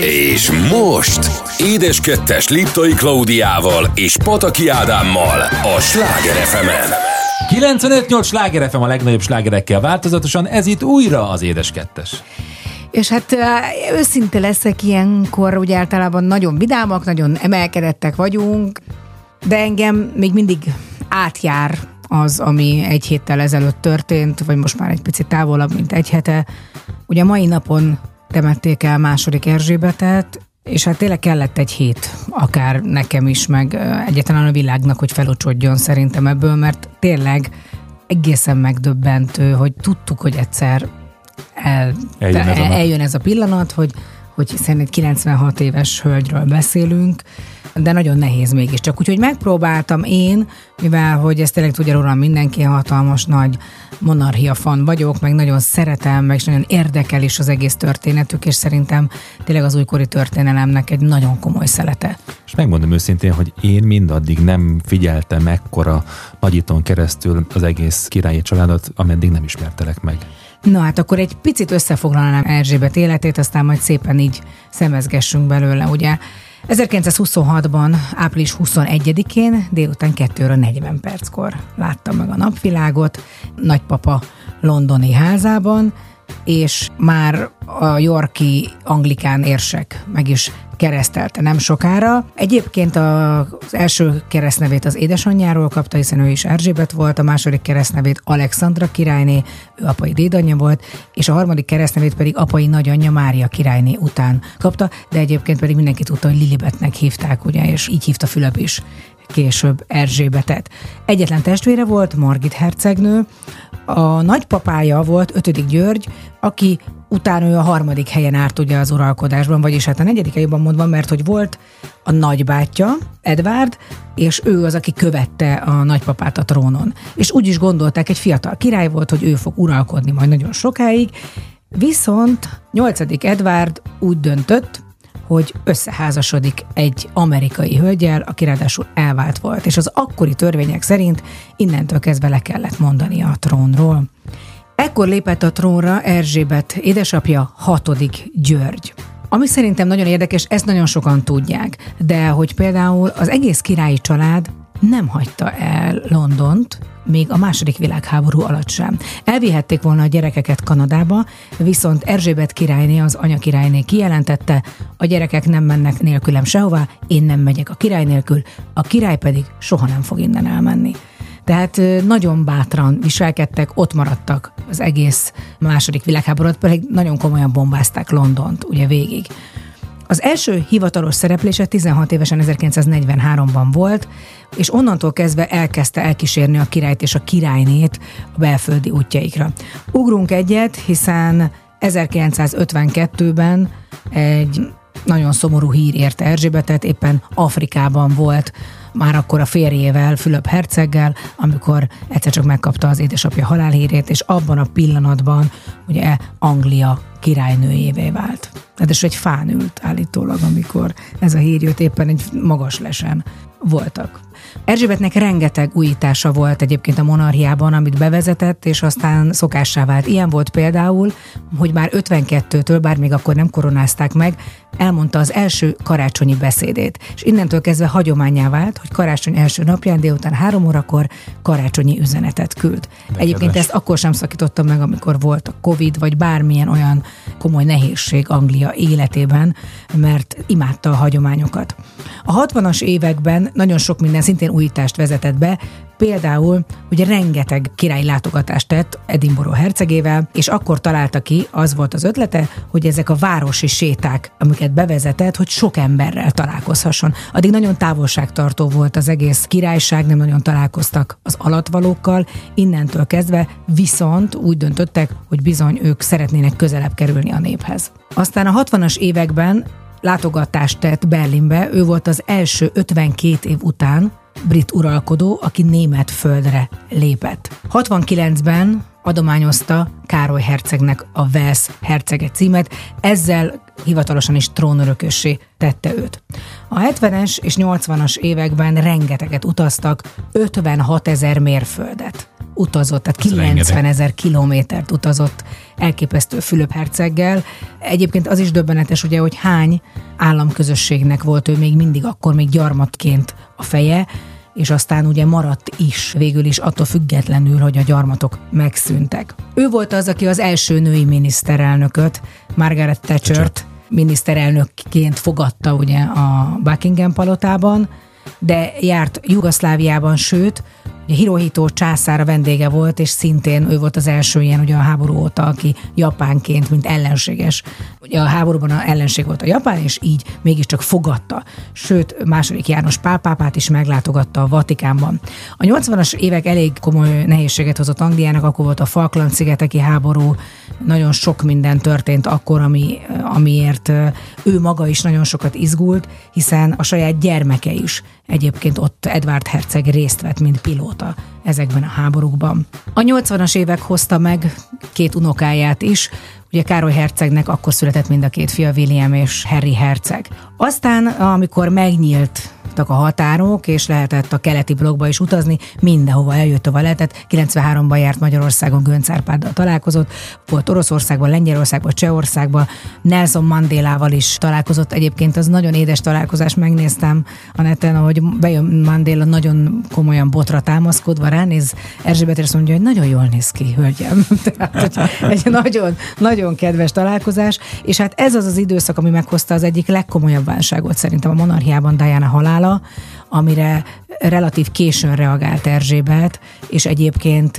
És most Édes Kettes Liptai Klaudiával és Pataki Ádámmal a Sláger fm 95-8 Sláger FM a legnagyobb slágerekkel változatosan, ez itt újra az Édes Kettes. És hát őszinte leszek ilyenkor, ugye általában nagyon vidámak, nagyon emelkedettek vagyunk, de engem még mindig átjár az, ami egy héttel ezelőtt történt, vagy most már egy picit távolabb, mint egy hete. Ugye mai napon temették el második Erzsébetet, és hát tényleg kellett egy hét, akár nekem is, meg egyetlen a világnak, hogy felocsodjon szerintem ebből, mert tényleg egészen megdöbbentő, hogy tudtuk, hogy egyszer el, eljön, ez a, eljön ez a pillanat, hogy, hogy egy 96 éves hölgyről beszélünk, de nagyon nehéz mégiscsak. Úgyhogy megpróbáltam én, mivel hogy ezt tényleg tudja rólam mindenki, hatalmas nagy monarchia fan vagyok, meg nagyon szeretem, meg is nagyon érdekel is az egész történetük, és szerintem tényleg az újkori történelemnek egy nagyon komoly szelete. És megmondom őszintén, hogy én mindaddig nem figyeltem ekkora nagyíton keresztül az egész királyi családot, ameddig nem ismertelek meg. Na hát akkor egy picit összefoglalnám Erzsébet életét, aztán majd szépen így szemezgessünk belőle, ugye. 1926-ban, április 21-én délután 2 óra 40 perckor láttam meg a napvilágot nagypapa londoni házában, és már a Yorki anglikán érsek meg is keresztelte nem sokára. Egyébként az első keresztnevét az édesanyjáról kapta, hiszen ő is Erzsébet volt, a második keresztnevét Alexandra királyné, ő apai dédanyja volt, és a harmadik keresztnevét pedig apai nagyanyja Mária királyné után kapta, de egyébként pedig mindenki tudta, hogy Lilibetnek hívták, ugye, és így hívta Fülöp is később Erzsébetet. Egyetlen testvére volt, Margit hercegnő, a nagypapája volt ötödik György, aki utána ő a harmadik helyen árt ugye az uralkodásban, vagyis hát a negyedik jobban mondva, mert hogy volt a nagybátyja, Edvard, és ő az, aki követte a nagypapát a trónon. És úgy is gondolták, egy fiatal király volt, hogy ő fog uralkodni majd nagyon sokáig, viszont nyolcadik Edvard úgy döntött, hogy összeházasodik egy amerikai hölgyel, aki ráadásul elvált volt, és az akkori törvények szerint innentől kezdve le kellett mondani a trónról. Ekkor lépett a trónra Erzsébet édesapja hatodik György. Ami szerintem nagyon érdekes, ezt nagyon sokan tudják, de hogy például az egész királyi család nem hagyta el Londont, még a második világháború alatt sem. Elvihették volna a gyerekeket Kanadába, viszont Erzsébet királyné, az anya királyné kijelentette, a gyerekek nem mennek nélkülem sehová, én nem megyek a király nélkül, a király pedig soha nem fog innen elmenni. Tehát nagyon bátran viselkedtek, ott maradtak az egész második világháborút, pedig nagyon komolyan bombázták Londont, ugye végig. Az első hivatalos szereplése 16 évesen 1943-ban volt, és onnantól kezdve elkezdte elkísérni a királyt és a királynét a belföldi útjaikra. Ugrunk egyet, hiszen 1952-ben egy nagyon szomorú hír érte Erzsébetet, éppen Afrikában volt már akkor a férjével, Fülöp herceggel, amikor egyszer csak megkapta az édesapja halálhírét, és abban a pillanatban ugye Anglia királynőjévé vált. Tehát és egy fán ült állítólag, amikor ez a hír jött éppen egy magas lesen voltak. Erzsébetnek rengeteg újítása volt egyébként a monarchiában, amit bevezetett, és aztán szokássá vált. Ilyen volt például, hogy már 52-től, bár még akkor nem koronázták meg, elmondta az első karácsonyi beszédét. És innentől kezdve hagyományá vált, hogy karácsony első napján délután három órakor karácsonyi üzenetet küld. De Egyébként kedves. ezt akkor sem szakította meg, amikor volt a Covid, vagy bármilyen olyan komoly nehézség Anglia életében, mert imádta a hagyományokat. A 60-as években nagyon sok minden szintén újítást vezetett be, Például, hogy rengeteg király látogatást tett Edinburgh hercegével, és akkor találta ki, az volt az ötlete, hogy ezek a városi séták, amiket bevezetett, hogy sok emberrel találkozhasson. Addig nagyon távolságtartó volt az egész királyság, nem nagyon találkoztak az alatvalókkal, innentől kezdve viszont úgy döntöttek, hogy bizony ők szeretnének közelebb kerülni a néphez. Aztán a 60-as években látogatást tett Berlinbe, ő volt az első 52 év után, brit uralkodó, aki német földre lépett. 69-ben adományozta Károly hercegnek a Vesz hercege címet, ezzel hivatalosan is trónörökössé tette őt. A 70-es és 80-as években rengeteget utaztak, 56 ezer mérföldet utazott, tehát 90 ezer kilométert utazott elképesztő Fülöp herceggel. Egyébként az is döbbenetes, ugye, hogy hány államközösségnek volt ő még mindig akkor még gyarmatként a feje, és aztán ugye maradt is végül is attól függetlenül, hogy a gyarmatok megszűntek. Ő volt az, aki az első női miniszterelnököt, Margaret Thatcher-t miniszterelnökként fogadta ugye a Buckingham palotában, de járt Jugoszláviában, sőt, Hirohito császára vendége volt, és szintén ő volt az első ilyen ugye a háború óta, aki japánként, mint ellenséges. Ugye a háborúban a ellenség volt a japán, és így mégiscsak fogadta. Sőt, második János Pálpápát is meglátogatta a Vatikánban. A 80-as évek elég komoly nehézséget hozott Angliának, akkor volt a Falkland-szigeteki háború, nagyon sok minden történt akkor, ami, amiért ő maga is nagyon sokat izgult, hiszen a saját gyermeke is egyébként ott Edward Herceg részt vett, mint pilóta ezekben a háborúkban. A 80-as évek hozta meg két unokáját is, Ugye Károly hercegnek akkor született mind a két fia, William és Harry herceg. Aztán, amikor megnyílt a határok, és lehetett a keleti blokkba is utazni, mindenhova eljött, ahova lehetett. 93-ban járt Magyarországon Gönc Árpáddal találkozott, volt Oroszországban, Lengyelországban, Csehországban, Nelson Mandélával is találkozott. Egyébként az nagyon édes találkozás, megnéztem a neten, ahogy bejön Mandéla nagyon komolyan botra támaszkodva ránéz, Erzsébet azt mondja, hogy nagyon jól néz ki, hölgyem. Tehát, hogy egy nagyon, nagyon kedves találkozás, és hát ez az az időszak, ami meghozta az egyik legkomolyabb válságot szerintem a monarchiában Diana halála, amire relatív későn reagált Erzsébet, és egyébként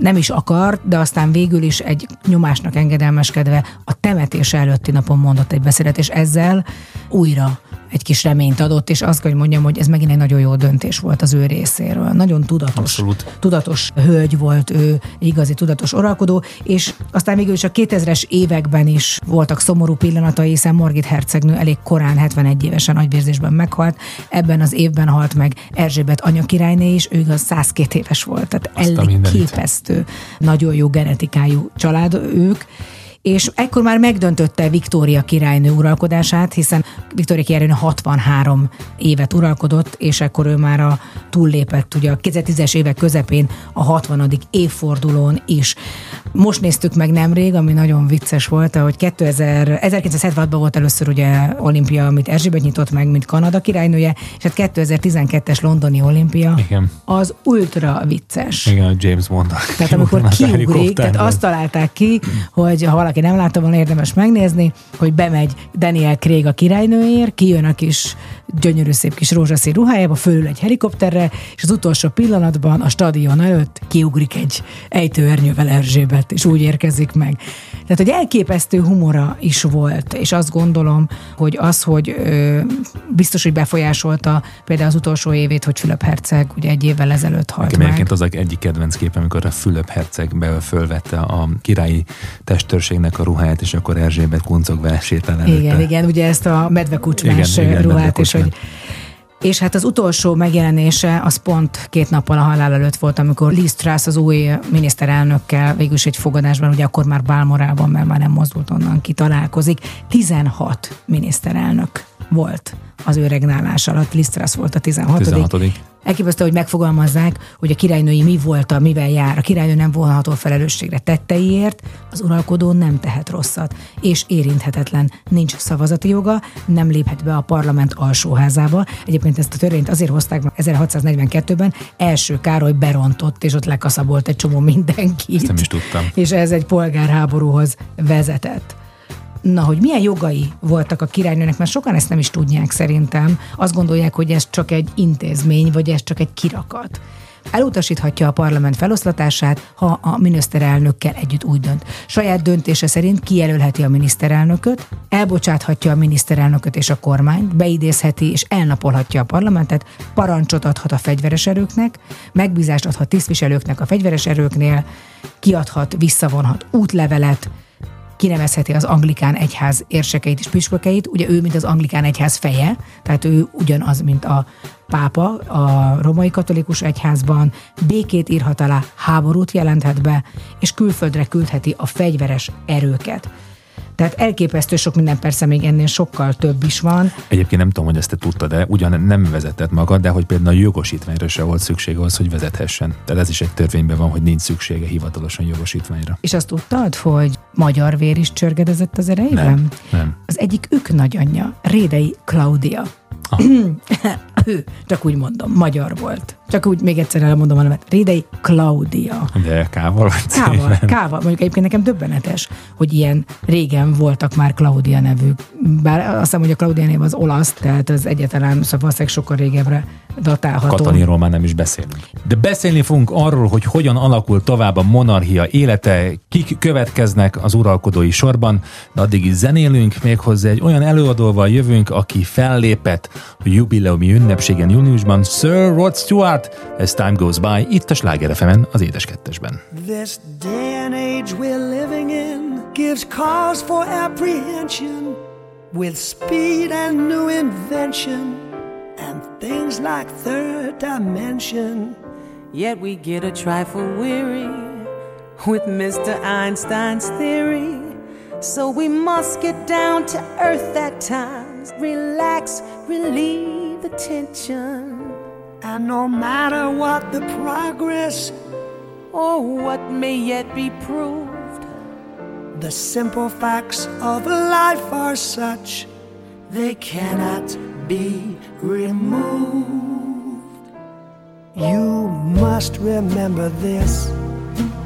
nem is akart, de aztán végül is egy nyomásnak engedelmeskedve a temetés előtti napon mondott egy beszédet, és ezzel újra egy kis reményt adott, és azt kell, hogy mondjam, hogy ez megint egy nagyon jó döntés volt az ő részéről. Nagyon tudatos, Abszolút. tudatos hölgy volt ő, igazi tudatos uralkodó, és aztán végül is a 2000-es években is voltak szomorú pillanatai, hiszen Margit hercegnő elég korán, 71 évesen agyvérzésben meghalt. Ebben az évben halt meg Erzsébet anyakirályné is, ő igaz 102 éves volt, tehát elképesztő, nagyon jó genetikájú család ők, és ekkor már megdöntötte Viktória királynő uralkodását, hiszen Viktória királynő 63 évet uralkodott, és ekkor ő már a túllépett ugye a 2010-es évek közepén a 60. évfordulón is. Most néztük meg nemrég, ami nagyon vicces volt, hogy 2000, 1976-ban volt először ugye olimpia, amit Erzsébet nyitott meg, mint Kanada királynője, és hát 2012-es londoni olimpia Igen. az ultra vicces. Igen, a James Bond. Tehát amikor kiugrik, tehát azt találták ki, hogy ha valaki valaki nem látta volna, érdemes megnézni, hogy bemegy Daniel Craig a királynőért, kijön a kis gyönyörű szép kis rózsaszín ruhájába, fölül egy helikopterre, és az utolsó pillanatban a stadion előtt kiugrik egy ejtőernyővel Erzsébet, és úgy érkezik meg. Tehát, hogy elképesztő humora is volt, és azt gondolom, hogy az, hogy ö, biztos, hogy befolyásolta például az utolsó évét, hogy Fülöp Herceg ugye egy évvel ezelőtt halt Nekem meg. az egyik kedvenc kép, amikor a Fülöp Herceg be fölvette a királyi testőrségnek a ruháját, és akkor Erzsébet kuncogva sétál előtte. Igen, igen, ugye ezt a medvekucsmás igen, igen, ruhát, és hogy és hát az utolsó megjelenése az pont két nappal a halál előtt volt, amikor Liz Truss az új miniszterelnökkel végülis egy fogadásban, ugye akkor már Bálmorában, mert már nem mozdult onnan ki, találkozik. 16 miniszterelnök volt az ő regnálás alatt. Liz Truss volt a 16. 16. Elképesztő, hogy megfogalmazzák, hogy a királynői mi volt, mivel jár. A királynő nem vonható felelősségre tetteiért, az uralkodó nem tehet rosszat, és érinthetetlen. Nincs szavazati joga, nem léphet be a parlament alsóházába. Egyébként ezt a törvényt azért hozták meg 1642-ben, első Károly berontott, és ott lekaszabolt egy csomó mindenkit. Ezt nem is tudtam. És ez egy polgárháborúhoz vezetett. Na, hogy milyen jogai voltak a királynőnek, mert sokan ezt nem is tudják szerintem. Azt gondolják, hogy ez csak egy intézmény, vagy ez csak egy kirakat. Elutasíthatja a parlament feloszlatását, ha a miniszterelnökkel együtt úgy dönt. Saját döntése szerint kijelölheti a miniszterelnököt, elbocsáthatja a miniszterelnököt és a kormányt, beidézheti és elnapolhatja a parlamentet, parancsot adhat a fegyveres erőknek, megbízást adhat tisztviselőknek a fegyveres erőknél, kiadhat, visszavonhat útlevelet, kinevezheti az anglikán egyház érsekeit és püspökeit, ugye ő, mint az anglikán egyház feje, tehát ő ugyanaz, mint a pápa a romai katolikus egyházban, békét írhat alá, háborút jelenthet be, és külföldre küldheti a fegyveres erőket. Tehát elképesztő sok minden, persze még ennél sokkal több is van. Egyébként nem tudom, hogy ezt te tudtad, de ugyan nem vezetett magad, de hogy például a jogosítványra se volt szükség ahhoz, hogy vezethessen. Tehát ez is egy törvényben van, hogy nincs szüksége hivatalosan jogosítványra. És azt tudtad, hogy magyar vér is csörgedezett az erejében? Nem, nem. Az egyik ők nagyanyja, Rédei Klaudia. ő, csak úgy mondom, magyar volt. Csak úgy még egyszer elmondom a nevet. Rédei Klaudia. De kával Kával, kával. Mondjuk egyébként nekem döbbenetes, hogy ilyen régen voltak már Klaudia nevük. Bár azt hiszem, hogy a Klaudia név az olasz, tehát az egyetlen, szóval valószínűleg sokkal régebbre datálható. Katalinról már nem is beszélünk. De beszélni fogunk arról, hogy hogyan alakul tovább a monarchia élete, kik következnek az uralkodói sorban, de addig is zenélünk, méghozzá egy olyan előadóval jövünk, aki fellépett a jubileumi ünnepségen júniusban, Sir Rod Stewart, As Time Goes By, itt a Sláger fm az Édes Kettesben. This day and age we're living in gives cause for apprehension with speed and new invention and things like third dimension. Yet we get a trifle weary with Mr. Einstein's theory. So we must get down to earth at times, relax, relieve the tension. And no matter what the progress, or what may yet be proved, the simple facts of life are such they cannot be removed. You must remember this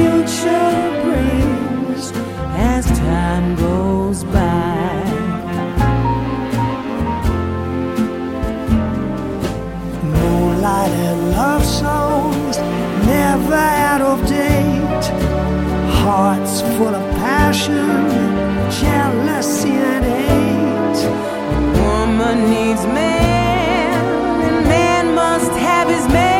Future brings as time goes by. Moonlight and love songs never out of date. Hearts full of passion, jealousy and hate. Woman needs man, and man must have his mate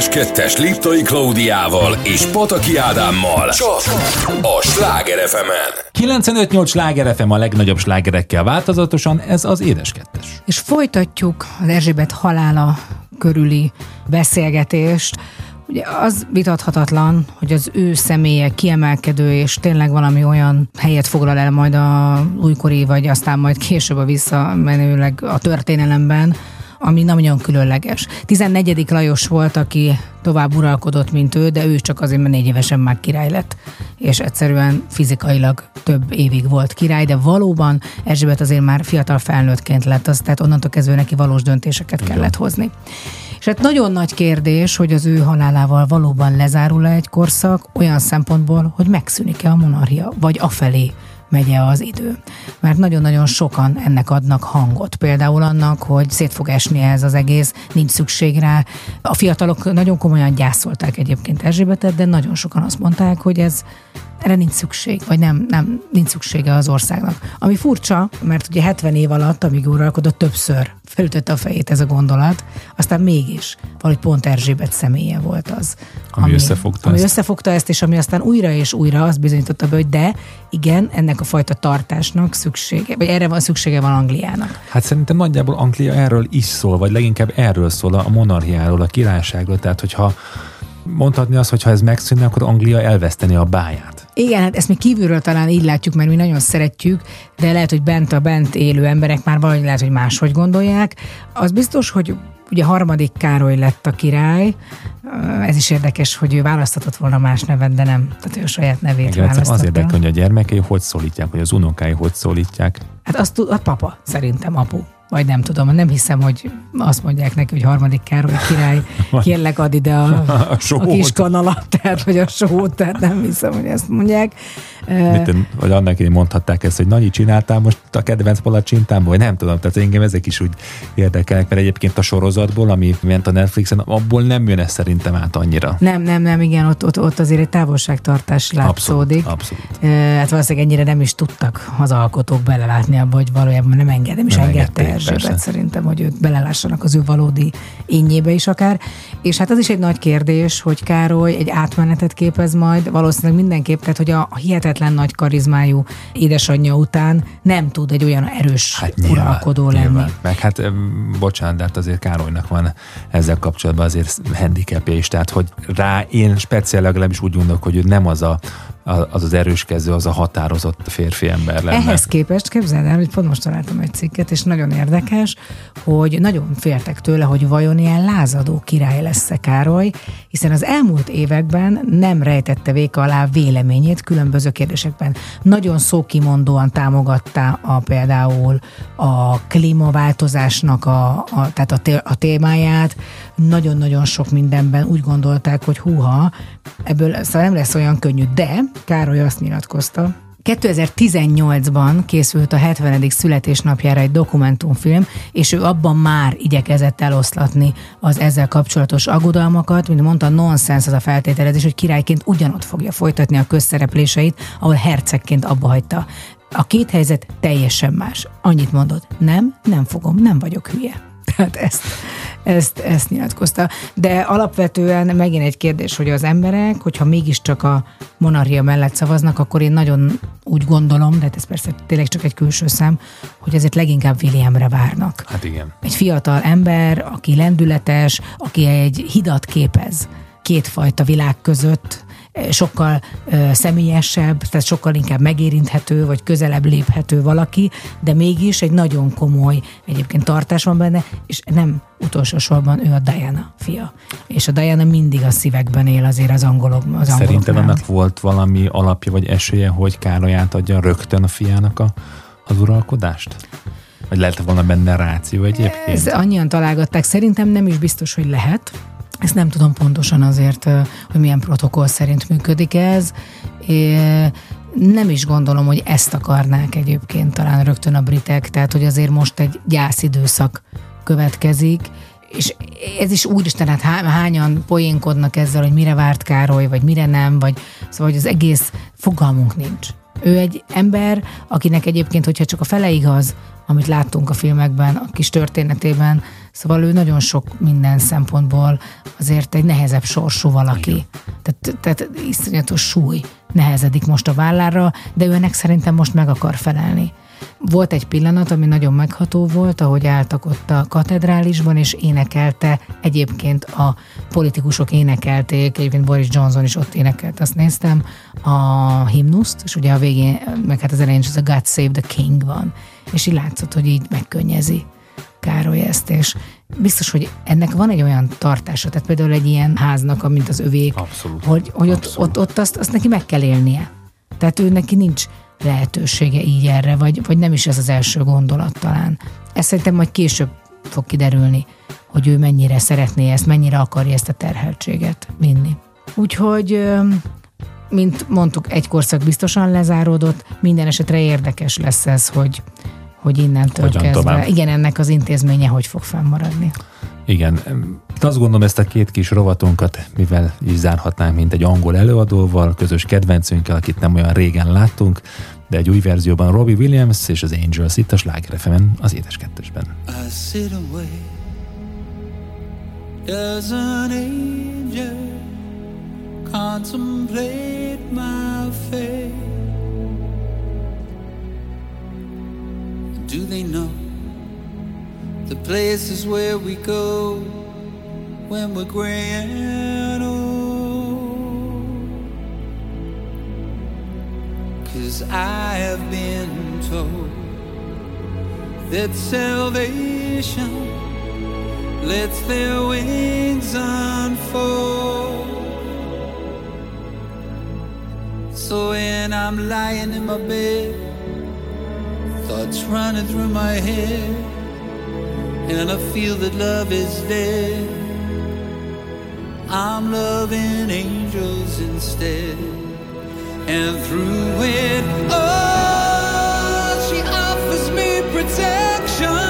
Édes Kettes Liptai Klaudiával és Pataki Ádámmal. Csak a Sláger fm 95-8 sláger FM a legnagyobb slágerekkel változatosan, ez az Édes Kettes. És folytatjuk az Erzsébet halála körüli beszélgetést. Ugye az vitathatatlan, hogy az ő személye kiemelkedő, és tényleg valami olyan helyet foglal el majd a újkori, vagy aztán majd később a visszamenőleg a történelemben, ami nagyon különleges. 14. Lajos volt, aki tovább uralkodott, mint ő, de ő csak azért, mert négy évesen már király lett, és egyszerűen fizikailag több évig volt király, de valóban Erzsébet azért már fiatal felnőttként lett, az, tehát onnantól kezdve neki valós döntéseket Igen. kellett hozni. És hát nagyon nagy kérdés, hogy az ő halálával valóban lezárul-e egy korszak olyan szempontból, hogy megszűnik-e a monarchia, vagy afelé megye az idő. Mert nagyon-nagyon sokan ennek adnak hangot. Például annak, hogy szét fog esni ez az egész, nincs szükség rá. A fiatalok nagyon komolyan gyászolták egyébként Erzsébetet, de nagyon sokan azt mondták, hogy ez erre nincs szükség, vagy nem, nem nincs szüksége az országnak. Ami furcsa, mert ugye 70 év alatt, amíg uralkodott, többször felütötte a fejét ez a gondolat, aztán mégis valahogy pont Erzsébet személye volt az. Ami, ami összefogta ami ezt. összefogta ezt, és ami aztán újra és újra azt bizonyította be, hogy de, igen, ennek a fajta tartásnak szüksége, vagy erre van szüksége van Angliának. Hát szerintem nagyjából Anglia erről is szól, vagy leginkább erről szól a monarchiáról, a királyságról, tehát hogyha mondhatni azt, hogy ha ez megszűnne, akkor Anglia elveszteni a báját. Igen, hát ezt mi kívülről talán így látjuk, mert mi nagyon szeretjük, de lehet, hogy bent a bent élő emberek már valahogy lehet, hogy máshogy gondolják. Az biztos, hogy ugye harmadik Károly lett a király, ez is érdekes, hogy ő választhatott volna más nevet, de nem. Tehát ő a saját nevét Igen, választotta. Az érdekel, hogy a gyermekei hogy szólítják, hogy az unokái hogy szólítják. Hát azt a papa, szerintem apu vagy nem tudom, nem hiszem, hogy azt mondják neki, hogy harmadik Károly király, kérlek ad ide a, a, a kis kanalat, tehát, vagy a sót, tehát nem hiszem, hogy ezt mondják. Mit, vagy annak én mondhatták ezt, hogy Nanyi csináltál most a kedvenc palacsintámból, vagy nem tudom, tehát engem ezek is úgy érdekelnek, mert egyébként a sorozatból, ami ment a Netflixen, abból nem jön ez szerintem át annyira. Nem, nem, nem, igen, ott, ott, ott azért egy távolságtartás látszódik. Abszolút, abszolút. Hát valószínűleg ennyire nem is tudtak az alkotók belelátni abba, hogy valójában nem enged, nem is nem engedte Erzsébet szerintem, hogy ők belelássanak az ő valódi énjébe is akár. És hát az is egy nagy kérdés, hogy Károly egy átmenetet képez majd, valószínűleg mindenképp, tehát hogy a hihetetlen nagy karizmájú édesanyja után nem tud egy olyan erős hát nyilván, uralkodó lenni. Nyilván. Meg hát bocsánat, de hát azért Károlynak van ezzel kapcsolatban azért handicapja is, tehát hogy rá én speciál legalábbis úgy gondolok, hogy ő nem az a az az erőskező, az a határozott férfi ember lenne. Ehhez képest képzeld el, hogy pont most találtam egy cikket, és nagyon érdekes, hogy nagyon féltek tőle, hogy vajon ilyen lázadó király lesz-e Károly, hiszen az elmúlt években nem rejtette véka alá véleményét különböző kérdésekben. Nagyon szókimondóan támogatta a, például a klímaváltozásnak a, a, tehát a, té, a témáját, nagyon-nagyon sok mindenben úgy gondolták, hogy húha, ebből szóval nem lesz olyan könnyű, de Károly azt nyilatkozta, 2018-ban készült a 70. születésnapjára egy dokumentumfilm, és ő abban már igyekezett eloszlatni az ezzel kapcsolatos aggodalmakat, mint mondta, nonsens az a feltételezés, hogy királyként ugyanott fogja folytatni a közszerepléseit, ahol hercegként abba hagyta. A két helyzet teljesen más. Annyit mondott, nem, nem fogom, nem vagyok hülye. Tehát ezt, ezt, ezt nyilatkozta. De alapvetően megint egy kérdés, hogy az emberek, hogyha mégiscsak a monarchia mellett szavaznak, akkor én nagyon úgy gondolom, de hát ez persze tényleg csak egy külső szám, hogy ezért leginkább Williamre várnak. Hát igen. Egy fiatal ember, aki lendületes, aki egy hidat képez kétfajta világ között, sokkal személyesebb, tehát sokkal inkább megérinthető, vagy közelebb léphető valaki, de mégis egy nagyon komoly egyébként tartás van benne, és nem utolsó sorban ő a Diana fia. És a Diana mindig a szívekben él azért az angolok. Az Szerinted annak volt valami alapja vagy esélye, hogy Károly átadja rögtön a fiának a, az uralkodást? Vagy lehet volna benne ráció egyébként? Ez annyian találgatták. Szerintem nem is biztos, hogy lehet. Ezt nem tudom pontosan azért, hogy milyen protokoll szerint működik ez. Nem is gondolom, hogy ezt akarnák egyébként talán rögtön a britek, tehát hogy azért most egy gyászidőszak következik, és ez is úristen, hát hányan poénkodnak ezzel, hogy mire várt Károly, vagy mire nem, vagy szóval, hogy az egész fogalmunk nincs. Ő egy ember, akinek egyébként, hogyha csak a fele igaz, amit láttunk a filmekben, a kis történetében, szóval ő nagyon sok minden szempontból azért egy nehezebb sorsú valaki. Tehát, tehát iszonyatos súly nehezedik most a vállára, de ő ennek szerintem most meg akar felelni. Volt egy pillanat, ami nagyon megható volt, ahogy álltak ott a katedrálisban, és énekelte, egyébként a politikusok énekelték, egyébként Boris Johnson is ott énekelt, azt néztem, a himnuszt, és ugye a végén, meg hát az elején is az a God Save the King van, és így látszott, hogy így megkönnyezi Károly ezt, és biztos, hogy ennek van egy olyan tartása, tehát például egy ilyen háznak, mint az övék, Abszolút. hogy, hogy ott, Abszolút. ott, ott azt, azt neki meg kell élnie. Tehát ő neki nincs lehetősége így erre, vagy, vagy nem is ez az első gondolat talán. Ez szerintem majd később fog kiderülni, hogy ő mennyire szeretné ezt, mennyire akarja ezt a terheltséget vinni. Úgyhogy, mint mondtuk, egy korszak biztosan lezáródott, minden esetre érdekes lesz ez, hogy, hogy innentől Hogyan kezdve, tovább? igen, ennek az intézménye hogy fog fennmaradni. Igen, itt azt gondolom ezt a két kis rovatunkat, mivel is zárhatnánk, mint egy angol előadóval, közös kedvencünkkel, akit nem olyan régen láttunk, de egy új verzióban Robbie Williams és az Angels itt a Sláger az édes kettesben. Does an angel contemplate my fate? Do they know the places where we go when we're gray and old? Cause I have been told that salvation lets their wings unfold. So when I'm lying in my bed, thoughts running through my head, and I feel that love is dead, I'm loving angels instead. And through it all, she offers me protection,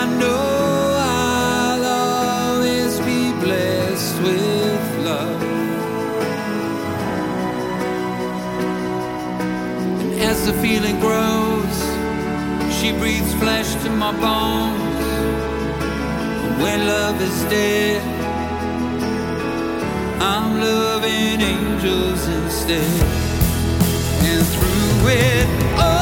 feeling grows, she breathes flesh to my bones. When love is dead, I'm loving angels instead. And through it all,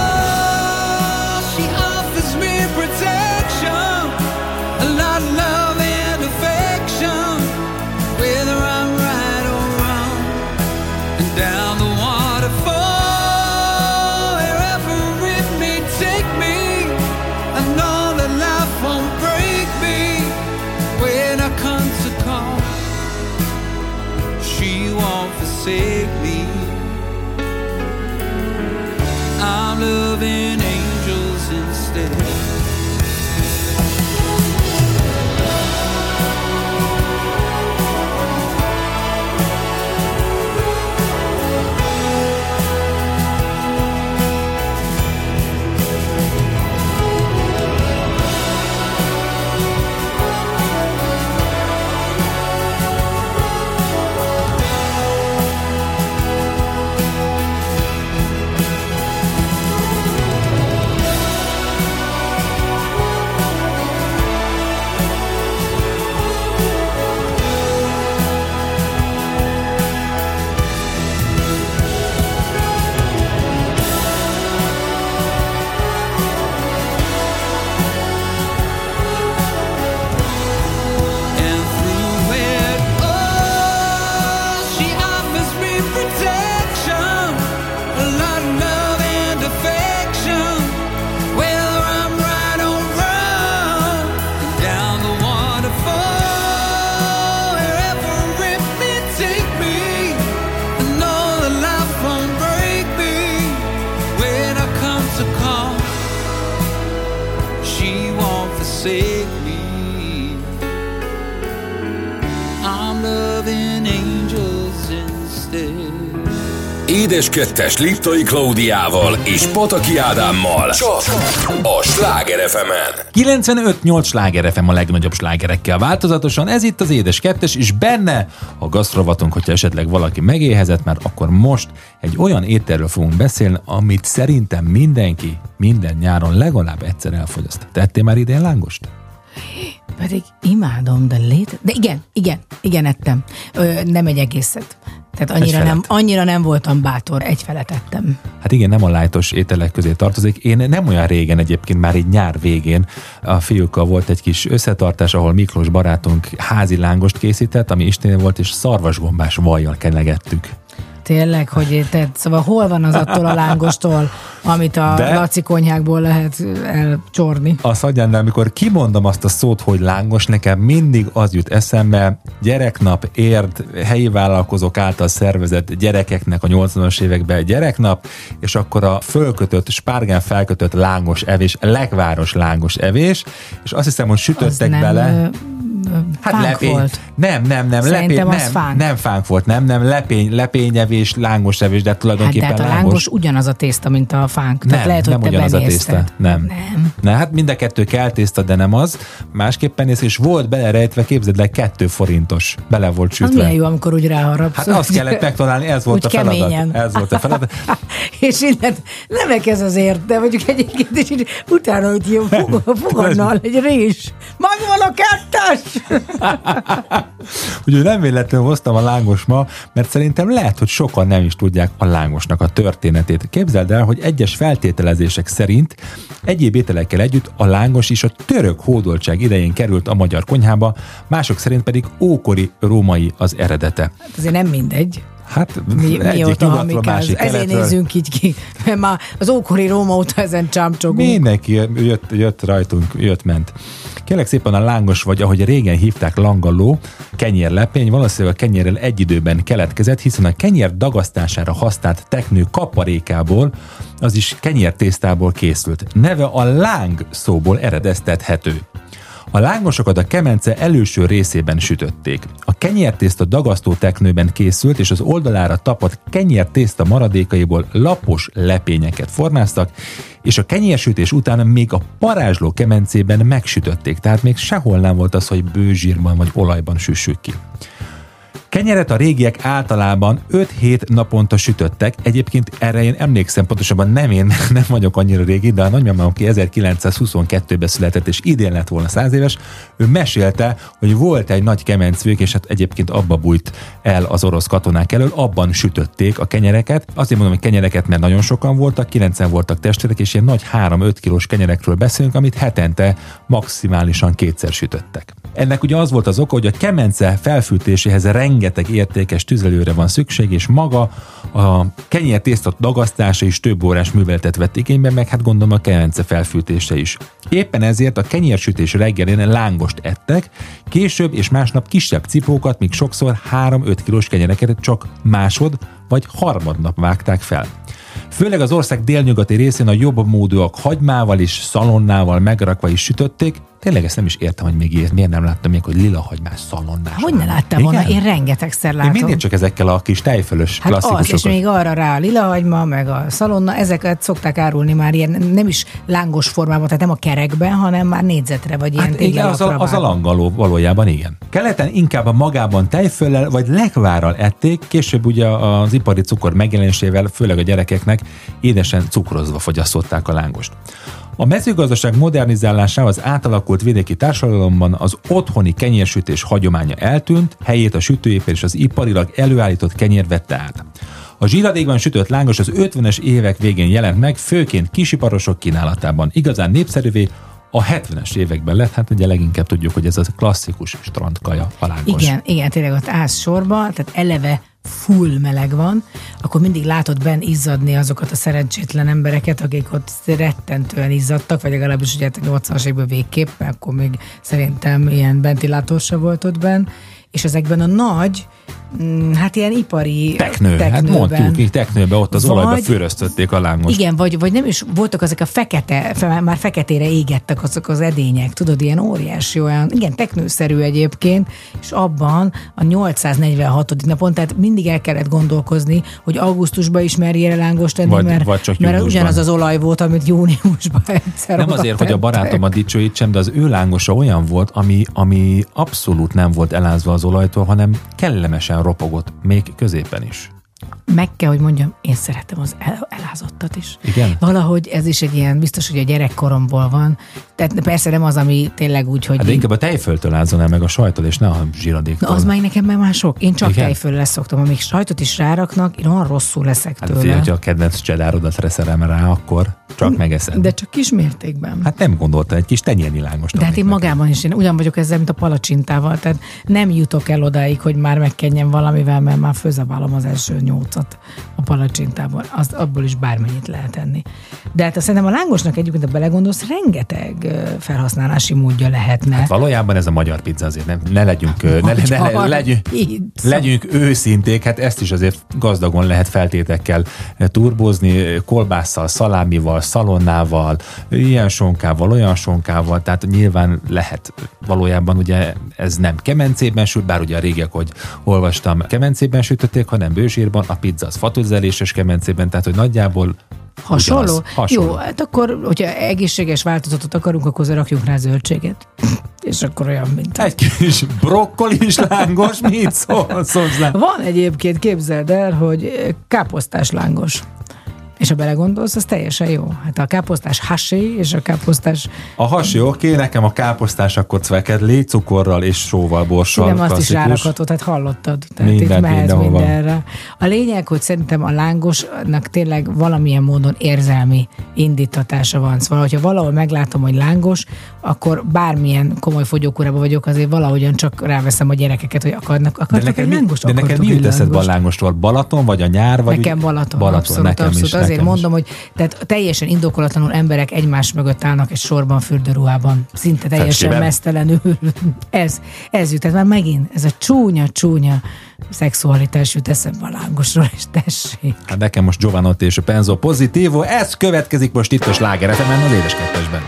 Édes Kettes Liptai Klaudiával és Pataki Ádámmal. Csak a Sláger fm 95-8 sláger FM a legnagyobb slágerekkel változatosan. Ez itt az Édes Kettes, és benne a gasztrovatunk, hogyha esetleg valaki megéhezett, mert akkor most egy olyan ételről fogunk beszélni, amit szerintem mindenki minden nyáron legalább egyszer elfogyaszt. Tettél már idén lángost? Pedig imádom, de lét... De igen, igen, igen, ettem. Ö, nem egy egészet. Tehát annyira nem, annyira nem voltam bátor, egy felet ettem. Hát igen, nem a lájtos ételek közé tartozik. Én nem olyan régen egyébként, már így nyár végén a fiúkkal volt egy kis összetartás, ahol Miklós barátunk házi lángost készített, ami Isten volt, és szarvasgombás vajjal kenegettük. Tényleg, hogy te, szóval hol van az attól a lángostól, amit a De-. Laci konyhákból lehet elcsorni? A szagyánnál, amikor kimondom azt a szót, hogy lángos, nekem mindig az jut eszembe, gyereknap, érd, helyi vállalkozók által szervezett gyerekeknek a 80-as években gyereknap, és akkor a fölkötött, spárgán felkötött lángos evés, lekváros lángos evés, és azt hiszem, hogy Az sütöttek nem bele. ö, ö, fánk lepény, volt. Nem, nem, nem, Szerintem lepény, az nem, fánk. nem fánk volt, nem, nem, lepény, lepényevés, lángos evés, de Hát de tulajdonképpen hát a lángos lángos. ugyanaz a tészta, mint a fánk. Nem, Tehát lehet, hogy nem te ugyanaz a tészta. Nem. Nem. Na hát mind a kettő kell tészta, de nem az. Másképpen néz, és volt belerejtve, képzeld el, kettő forintos. Bele volt Az sütve. milyen jó, amikor úgy ráharapsz. Hát azt kellett megtalálni, ez volt a feladat. keményen. Ez volt a feladat. és innen nem ez azért, de mondjuk egyébként így utána, hogy ilyen fog- fogadnal egy rés. Megvan a kettes! Úgyhogy nem véletlenül hoztam a lángos ma, mert szerintem lehet, hogy sokan nem is tudják a lángosnak a történetét. Képzeld el, hogy egyes feltételezések szerint egyéb ételekkel együtt a lángos is a török hódoltság idején került a magyar konyhába, mások szerint pedig ókori római az eredete. Hát azért nem mindegy. Hát Mi, egyik mióta nyugatról, hamikáz. másik Ezért keletről. nézzünk így ki. Mert már az ókori Róma óta ezen csámcsogunk. Mindenki jött, jött rajtunk, jött-ment. Kérlek szépen a lángos, vagy ahogy régen hívták langaló, kenyérlepény, valószínűleg a kenyérrel egy időben keletkezett, hiszen a kenyér dagasztására használt teknő kaparékából, az is kenyértésztából készült. Neve a láng szóból eredeztethető. A lángosokat a kemence előső részében sütötték. A kenyértészta dagasztó teknőben készült, és az oldalára tapadt kenyértészta maradékaiból lapos lepényeket formáztak, és a kenyérsütés után még a parázsló kemencében megsütötték, tehát még sehol nem volt az, hogy bőzsírban vagy olajban süssük ki. Kenyeret a régiek általában 5-7 naponta sütöttek. Egyébként erre én emlékszem, pontosabban nem én, nem vagyok annyira régi, de a nagymamám, aki 1922-ben született, és idén lett volna 100 éves, ő mesélte, hogy volt egy nagy kemencvők, és hát egyébként abba bújt el az orosz katonák elől, abban sütötték a kenyereket. Azért mondom, hogy kenyereket, mert nagyon sokan voltak, 9 voltak testvérek, és ilyen nagy 3-5 kilós kenyerekről beszélünk, amit hetente maximálisan kétszer sütöttek. Ennek ugye az volt az oka, hogy a kemence felfűtéséhez rengeteg értékes tüzelőre van szükség, és maga a kenyértészta dagasztása is több órás műveletet vett igénybe, meg hát gondolom a kemence felfűtése is. Éppen ezért a kenyérsütés reggelén lángost ettek, később és másnap kisebb cipókat, míg sokszor 3-5 kilós kenyereket csak másod vagy harmadnap vágták fel. Főleg az ország délnyugati részén a jobb módúak hagymával és szalonnával megrakva is sütötték. Tényleg ezt nem is értem, hogy még ilyet miért nem láttam még, hogy lila hagymás szalonnás. Hogy ne láttam volna? Én rengetegszer Én látom. mindig csak ezekkel a kis tejfölös Hát az, és klasszikusokat. még arra rá a lilahagyma, meg a szalonna, ezeket szokták árulni már ilyen, nem is lángos formában, tehát nem a kerekben, hanem már négyzetre, vagy ilyen Hát igen, az a, az a langaló valójában igen. Keleten inkább a magában tejföllel vagy lekvárral ették, később ugye az ipari cukor megjelenésével, főleg a gyerekeknek édesen cukrozva fogyasztották a lángost. A mezőgazdaság modernizálásával az átalakult vidéki társadalomban az otthoni kenyérsütés hagyománya eltűnt, helyét a sütőépér és az iparilag előállított kenyér vette át. A zsíradékban sütött lángos az 50-es évek végén jelent meg, főként kisiparosok kínálatában. Igazán népszerűvé a 70-es években lett, hát ugye leginkább tudjuk, hogy ez a klasszikus strandkaja a lángos. Igen, igen, tényleg ott állsz sorba, tehát eleve full meleg van, akkor mindig látod benn izzadni azokat a szerencsétlen embereket, akik ott rettentően izzadtak, vagy legalábbis ugye a 80-as években végképp, mert akkor még szerintem ilyen ventilátor se volt ott benn, és ezekben a nagy hát ilyen ipari Teknő, hát teknőben. mondjuk így teknőbe, ott az Vagy- olajba füröztötték a lángos. Igen, vagy, vagy nem is voltak azok a fekete, fe- már feketére égettek azok az edények, tudod, ilyen óriási olyan, igen, teknőszerű egyébként, és abban a 846. napon, tehát mindig el kellett gondolkozni, hogy augusztusban is merjél lángost tenni, Vagy- mert, vagy csak mert ugyanaz az olaj volt, amit júniusban egyszer Nem azért, hogy a tettek. barátomat dicsőítsem, de az ő lángosa olyan volt, ami, ami abszolút nem volt elázva az olajtól, hanem kellemesen ropogott, még középen is. Meg kell, hogy mondjam, én szeretem az el, elázottat is. Igen? Valahogy ez is egy ilyen, biztos, hogy a gyerekkoromból van. Tehát persze nem az, ami tényleg úgy, hogy... Hát de inkább a tejföltől ázzon el meg a sajtól, és ne a zsiradéktól. Na, az már nekem már már sok. Én csak Igen? tejföl leszoktam. Amíg sajtot is ráraknak, én olyan rosszul leszek Hát tőle. figyelj, hogyha a kedvenc csedárodat reszelem rá, akkor csak megeszed. De csak kis mértékben. Hát nem gondolta, egy kis tenyérnyi lángos. De hát én magában is, én ugyan vagyok ezzel, mint a palacsintával, tehát nem jutok el odáig, hogy már megkenjem valamivel, mert már főzabálom az első nyolcat a palacsintából. Azt, abból is bármennyit lehet enni. De hát szerintem a lángosnak egyébként, ha belegondolsz, rengeteg felhasználási módja lehetne. Hát valójában ez a magyar pizza azért nem, ne legyünk, ne, ne, ne, legyünk, pizza. legyünk őszinték, hát ezt is azért gazdagon lehet feltétekkel turbózni, kolbásszal, szalámival, szalonnával, ilyen sonkával, olyan sonkával, tehát nyilván lehet valójában ugye ez nem kemencében süt, bár ugye a régiek, hogy olvastam, kemencében sütötték, hanem bősírban, a pizza az fatőzeléses kemencében, tehát hogy nagyjából Hasonló? ugyanaz. Hasonló. Jó, hát akkor, hogyha egészséges változatot akarunk, akkor rakjunk rá zöldséget. És akkor olyan, mint... Egy kis brokkolis lángos, mit szólsz hozzá? Van egyébként, képzeld el, hogy káposztás lángos. És ha belegondolsz, az teljesen jó. Hát a káposztás hasé és a káposztás, A hasi oké, nekem a káposztás akkor cvekedli, cukorral és sóval, borssal. nem azt is rárakhatod, tehát hallottad. Tehát Mindent, itt mindenhova. mindenre. A lényeg, hogy szerintem a lángosnak tényleg valamilyen módon érzelmi indítatása van. Szóval, hogyha valahol meglátom, hogy lángos, akkor bármilyen komoly fogyókúrában vagyok, azért valahogyan csak ráveszem a gyerekeket, hogy akarnak, De akartak neked, egy mi, lángost? de neked mi jut eszedbe a lángostól? Balaton vagy a nyár? Vagy Nekem Balaton, Balaton abszolút, nekem abszolút. Is, Azért mondom, is. hogy tehát teljesen indokolatlanul emberek egymás mögött állnak egy sorban fürdőruhában, szinte teljesen Fecskében? mesztelenül. Ez, ez jut, tehát már megint, ez a csúnya, csúnya szexualitás jut eszembe a lángosról, és tessék. Hát nekem most Giovanotti és a Penzo Positivo, ez következik most itt a Sláger az édes kettesben.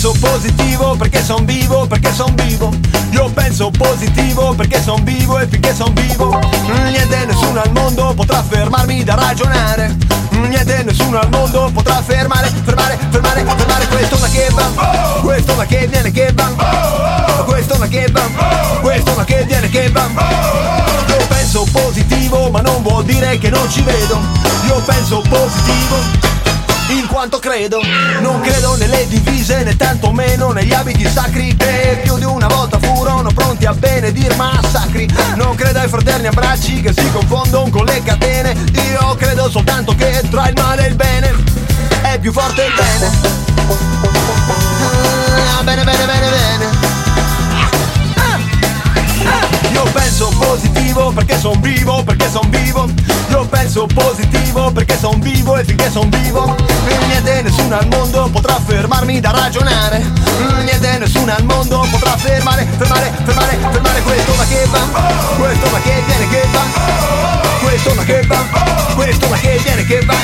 Penso positivo perché son vivo, perché son vivo. Io penso positivo perché son vivo e finché son vivo. Niente nessuno al mondo potrà fermarmi da ragionare. Niente nessuno al mondo potrà fermare, fermare, fermare, fermare questo una che va. Questo una che viene che va. Questo una che va. Questo una che viene che va. Io penso positivo ma non vuol dire che non ci vedo. Io penso positivo in quanto credo Non credo nelle divise né tantomeno negli abiti sacri. Che più di una volta furono pronti a benedir massacri. Non credo ai fraterni abbracci che si confondono con le catene. Io credo soltanto che tra il male e il bene È più forte il bene. Ah, Bene, bene, bene, bene io penso positivo perché son vivo, perché son vivo. Io penso positivo perché son vivo e finché son vivo. Niente nessuno al mondo potrà fermarmi da ragionare. Niente nessuno al mondo potrà fermare, fermare, fermare, fermare Questo ma che va, questo ma che viene che va. Questo ma che va, questo ma che viene che va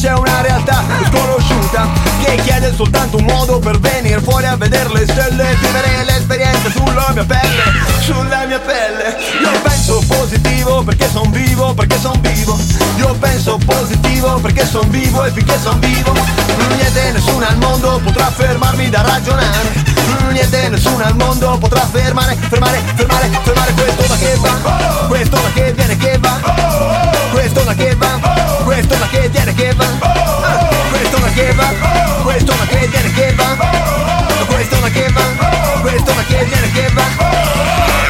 c'è una realtà sconosciuta che chiede soltanto un modo per venire fuori a vedere le stelle, e vivere l'esperienza sulla mia pelle, sulla mia pelle. Io penso positivo perché son vivo, perché son vivo. Io penso positivo perché son vivo e finché son vivo. Mm, niente nessuno al mondo potrà fermarmi da ragionare. Mm, niente nessuno al mondo potrà fermare, fermare, fermare, fermare questo da che va, questo da che viene che va. Questo da che va Questo da che viene che va Questo da che va Questo da che viene che va Questo da che va Questo da che viene che va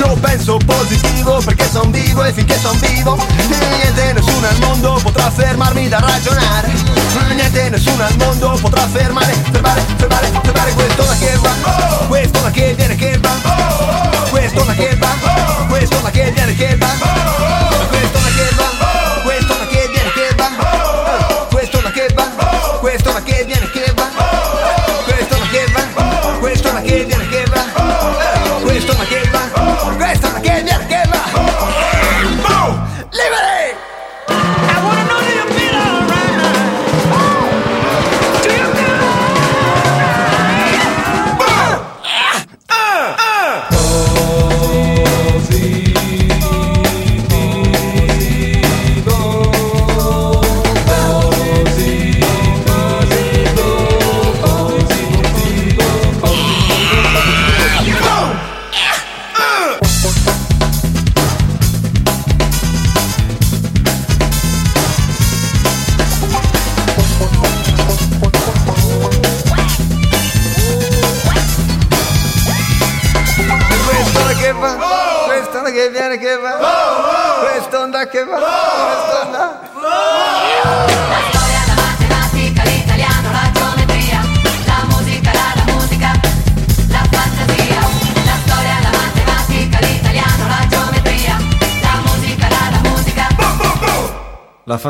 Io penso positivo perché son vivo e finché son vivo, niente nessuno al mondo potrà fermarmi da ragionare. Niente nessuno al mondo potrà fermare, fermare, fermare, fermare questo da che va. Da che viene che va. Da che va. Da che viene che va.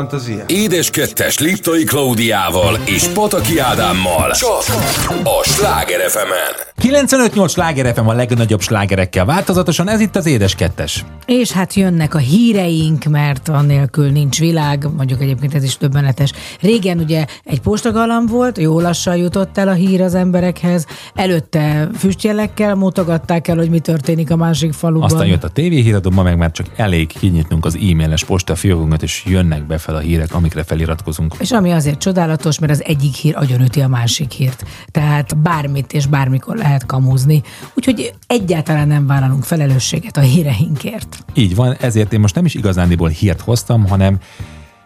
La fantasia. Édes kettes Liptai Klaudiával és Pataki Ádámmal. Csak a Sláger fm 95-8 sláger FM a legnagyobb slágerekkel változatosan, ez itt az Édes Kettes. És hát jönnek a híreink, mert annélkül nincs világ, mondjuk egyébként ez is többenetes. Régen ugye egy postagalam volt, jó lassan jutott el a hír az emberekhez, előtte füstjelekkel mutogatták el, hogy mi történik a másik faluban. Aztán jött a tévéhíradó, ma meg már csak elég kinyitnunk az e-mailes postafiókunkat, és jönnek befel a hírek, amikre feliratkozunk. És ami azért csodálatos, mert az egyik hír agyonüti a másik hírt. Tehát bármit és bármikor lehet kamuzni. Úgyhogy egyáltalán nem vállalunk felelősséget a híreinkért. Így van, ezért én most nem is igazándiból hírt hoztam, hanem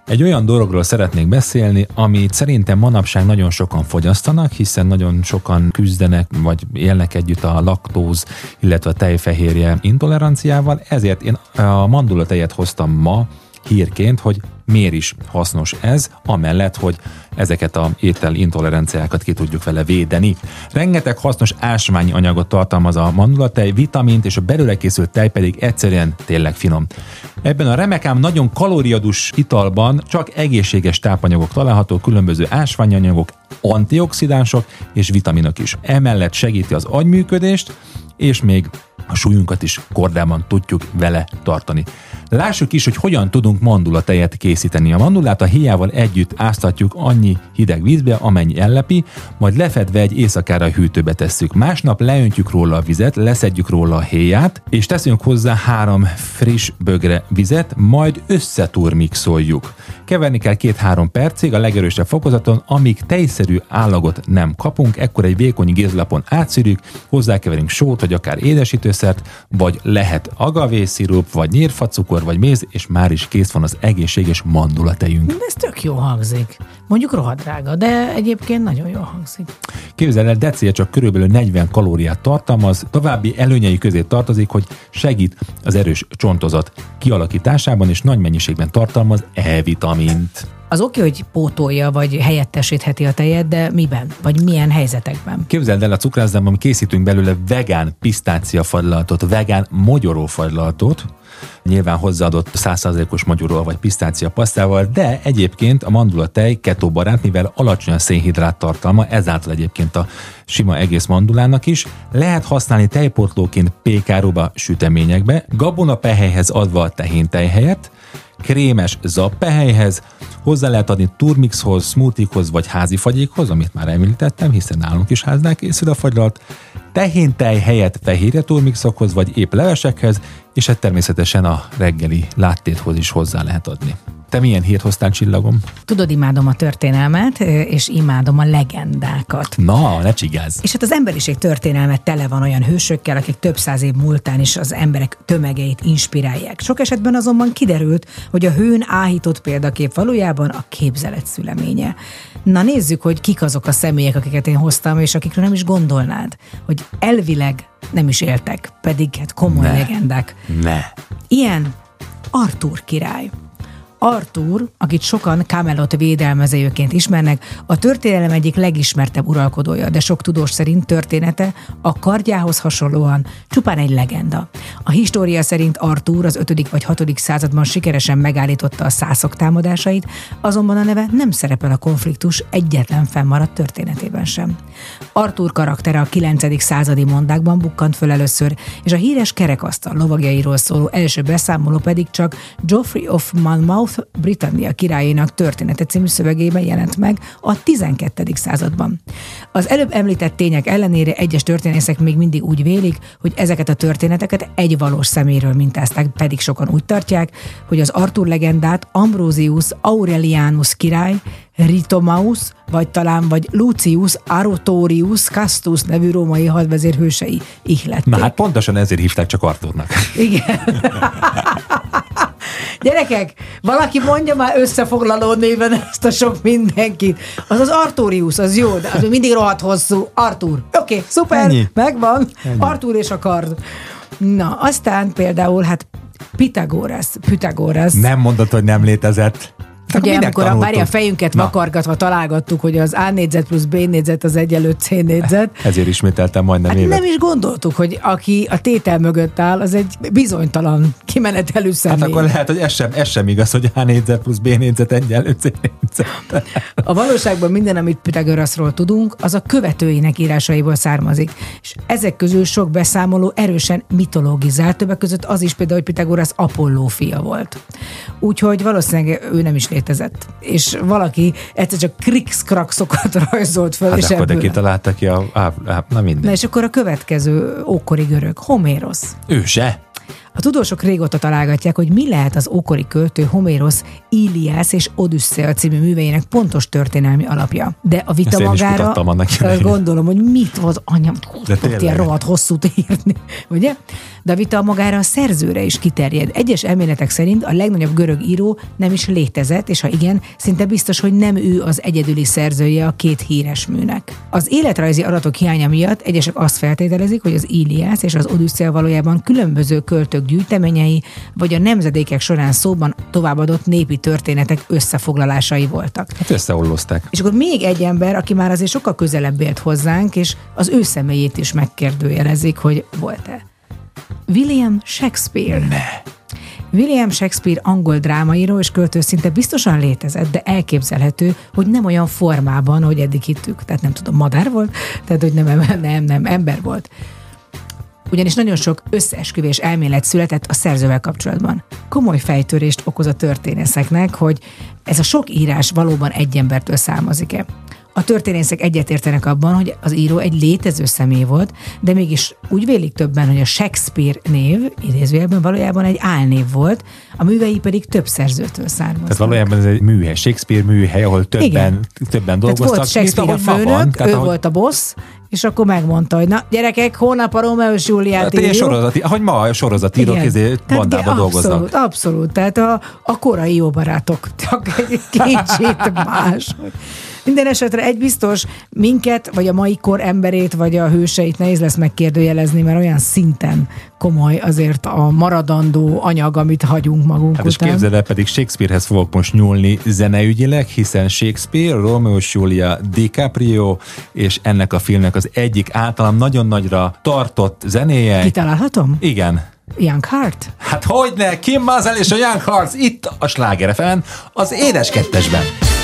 egy olyan dologról szeretnék beszélni, amit szerintem manapság nagyon sokan fogyasztanak, hiszen nagyon sokan küzdenek, vagy élnek együtt a laktóz, illetve a tejfehérje intoleranciával, ezért én a mandulatejet hoztam ma hírként, hogy miért is hasznos ez, amellett, hogy ezeket a étel intoleranciákat ki tudjuk vele védeni. Rengeteg hasznos ásványi anyagot tartalmaz a mandulatej, vitamint, és a belőle készült tej pedig egyszerűen tényleg finom. Ebben a remekám nagyon kalóriadus italban csak egészséges tápanyagok található, különböző ásványi anyagok, antioxidánsok és vitaminok is. Emellett segíti az agyműködést, és még a súlyunkat is kordában tudjuk vele tartani. Lássuk is, hogy hogyan tudunk mandulatejet készíteni. A mandulát a héjával együtt áztatjuk annyi hideg vízbe, amennyi ellepi, majd lefedve egy éjszakára a hűtőbe tesszük. Másnap leöntjük róla a vizet, leszedjük róla a héját, és teszünk hozzá három friss bögre vizet, majd összeturmixoljuk. Keverni kell két-három percig a legerősebb fokozaton, amíg tejszerű állagot nem kapunk, ekkor egy vékony gézlapon átszűrjük, hozzákeverünk sót, vagy akár édesítőszert, vagy lehet agavészirup, vagy nyírfacukor, vagy méz, és már is kész van az egészséges mandulatejünk. De ez tök jó hangzik. Mondjuk rohadrága, de egyébként nagyon jó hangzik. Képzeld el, decia csak körülbelül 40 kalóriát tartalmaz, további előnyei közé tartozik, hogy segít az erős csontozat kialakításában, és nagy mennyiségben tartalmaz E-vitamint. A Az oké, hogy pótolja, vagy helyettesítheti a tejet, de miben? Vagy milyen helyzetekben? Képzeld el, a cukrászdámban készítünk belőle vegán pisztáciafagylalatot, vegán mogyorófagylalatot, nyilván hozzáadott 100%-os magyaró vagy pisztácia pasztával, de egyébként a mandula tej keto barát, mivel alacsony a szénhidrát tartalma, ezáltal egyébként a sima egész mandulának is. Lehet használni tejportlóként pékáróba, süteményekbe, gabonapehelyhez adva a tehén helyett, krémes zappehelyhez, hozzá lehet adni turmixhoz, smoothiehoz vagy házi fagyékhoz, amit már említettem, hiszen nálunk is háznál készül a fagylat, tehéntej helyett fehérje turmixokhoz vagy épp levesekhez, és hát természetesen a reggeli láttéthoz is hozzá lehet adni. Te milyen hírt hoztál csillagom? Tudod, imádom a történelmet, és imádom a legendákat. Na, ne csigáz. És hát az emberiség történelme tele van olyan hősökkel, akik több száz év múltán is az emberek tömegeit inspirálják. Sok esetben azonban kiderült, hogy a hőn áhított példakép valójában a képzelet szüleménye. Na nézzük, hogy kik azok a személyek, akiket én hoztam, és akikről nem is gondolnád, hogy elvileg nem is éltek, pedig hát komoly Ne. legendák. Ne. Ilyen Artúr király. Artúr, akit sokan Camelot védelmezőjéként ismernek, a történelem egyik legismertebb uralkodója, de sok tudós szerint története a kardjához hasonlóan csupán egy legenda. A história szerint Artúr az 5. vagy 6. században sikeresen megállította a szászok támadásait, azonban a neve nem szerepel a konfliktus egyetlen fennmaradt történetében sem. Artúr karaktere a 9. századi mondákban bukkant föl először, és a híres kerekasztal lovagjairól szóló első beszámoló pedig csak Geoffrey of Monmouth Britannia királyénak története című szövegében jelent meg a 12. században. Az előbb említett tények ellenére egyes történészek még mindig úgy vélik, hogy ezeket a történeteket egy valós szeméről mintázták, pedig sokan úgy tartják, hogy az Arthur legendát Ambrosius Aurelianus király, Ritomaus, vagy talán vagy Lucius Arotorius Castus nevű római hadvezér hősei ihlették. Na hát pontosan ezért hívták csak Artúrnak. Igen. Gyerekek, valaki mondja már összefoglaló néven ezt a sok mindenkit. Az az Arturius, az jó, de az még mindig rohadt hosszú. Artur. Oké, okay, szuper, Ennyi. megvan. Ennyi. Artur és a kard. Na, aztán például, hát Pitagoras, Pythagoras. Nem mondod, hogy nem létezett. Hát Ugye, amikor a, tanultuk? várj, a fejünket Na. vakargatva találgattuk, hogy az A négyzet plusz B négyzet az egyenlő C négyzet, Ezért ismételtem majdnem Hát évet. nem is gondoltuk, hogy aki a tétel mögött áll, az egy bizonytalan kimenetelő személy. Hát akkor lehet, hogy ez sem, ez sem igaz, hogy A négyzet plusz B négyzet egyenlő C négyzet. A valóságban minden, amit Pythagorasról tudunk, az a követőinek írásaiból származik. És ezek közül sok beszámoló erősen mitologizált, többek között az is például, hogy Pythagoras Apolló fia volt. Úgyhogy valószínűleg ő nem is létezett. És valaki egyszer csak krikszkrakszokat rajzolt föl, Hát és akkor de ebből... kitalálta ki a... á, á, na minden. Na és akkor a következő ókori görög, Homérosz. Ő se. A tudósok régóta találgatják, hogy mi lehet az ókori költő Homérosz Iliász és Odüsszea című műveinek pontos történelmi alapja. De a vita Ezt magára, gondolom, hogy mit volt anyám, De tudott ilyen rohadt hosszút írni, ugye? De a vita magára a szerzőre is kiterjed. Egyes elméletek szerint a legnagyobb görög író nem is létezett, és ha igen, szinte biztos, hogy nem ő az egyedüli szerzője a két híres műnek. Az életrajzi adatok hiánya miatt egyesek azt feltételezik, hogy az Iliász és az Odüsszea valójában különböző költők gyűjteményei, vagy a nemzedékek során szóban továbbadott népi történetek összefoglalásai voltak. Hát összeollozták. És akkor még egy ember, aki már azért sokkal közelebb élt hozzánk, és az ő személyét is megkérdőjelezik, hogy volt-e. William Shakespeare. Ne. William Shakespeare angol drámaíró és költő szinte biztosan létezett, de elképzelhető, hogy nem olyan formában, hogy eddig hittük. Tehát nem tudom, madár volt, tehát hogy nem, nem, nem ember volt ugyanis nagyon sok összeesküvés elmélet született a szerzővel kapcsolatban. Komoly fejtörést okoz a történészeknek, hogy ez a sok írás valóban egy embertől származik-e. A történészek egyetértenek abban, hogy az író egy létező személy volt, de mégis úgy vélik többen, hogy a Shakespeare név idézőjelben valójában egy álnév volt, a művei pedig több szerzőtől származnak. Tehát valójában ez egy műhely, Shakespeare műhely, ahol többen, Igen. többen Tehát dolgoztak. volt Shakespeare a mint főnök, van. Tehát ő ahogy- volt a boss, és akkor megmondta, hogy na gyerekek, hónap a Rómeó és Júliát Hát írjuk. sorozati, ahogy ma a sorozatírók Igen. izé Tehát bandába dolgoznak. Abszolút, abszolút. Tehát a, a korai jó barátok, csak egy kicsit más. Minden esetre egy biztos, minket, vagy a mai kor emberét, vagy a hőseit nehéz lesz megkérdőjelezni, mert olyan szinten komoly azért a maradandó anyag, amit hagyunk magunk Hát és után. képzeld el, pedig Shakespearehez fogok most nyúlni zeneügyileg, hiszen Shakespeare, Romeo és Julia DiCaprio, és ennek a filmnek az egyik általam nagyon nagyra tartott zenéje. Kitalálhatom? Igen. Young Heart? Hát hogyne, Kim Mazel és a Young Hearts itt a Sláger az édes kettesben.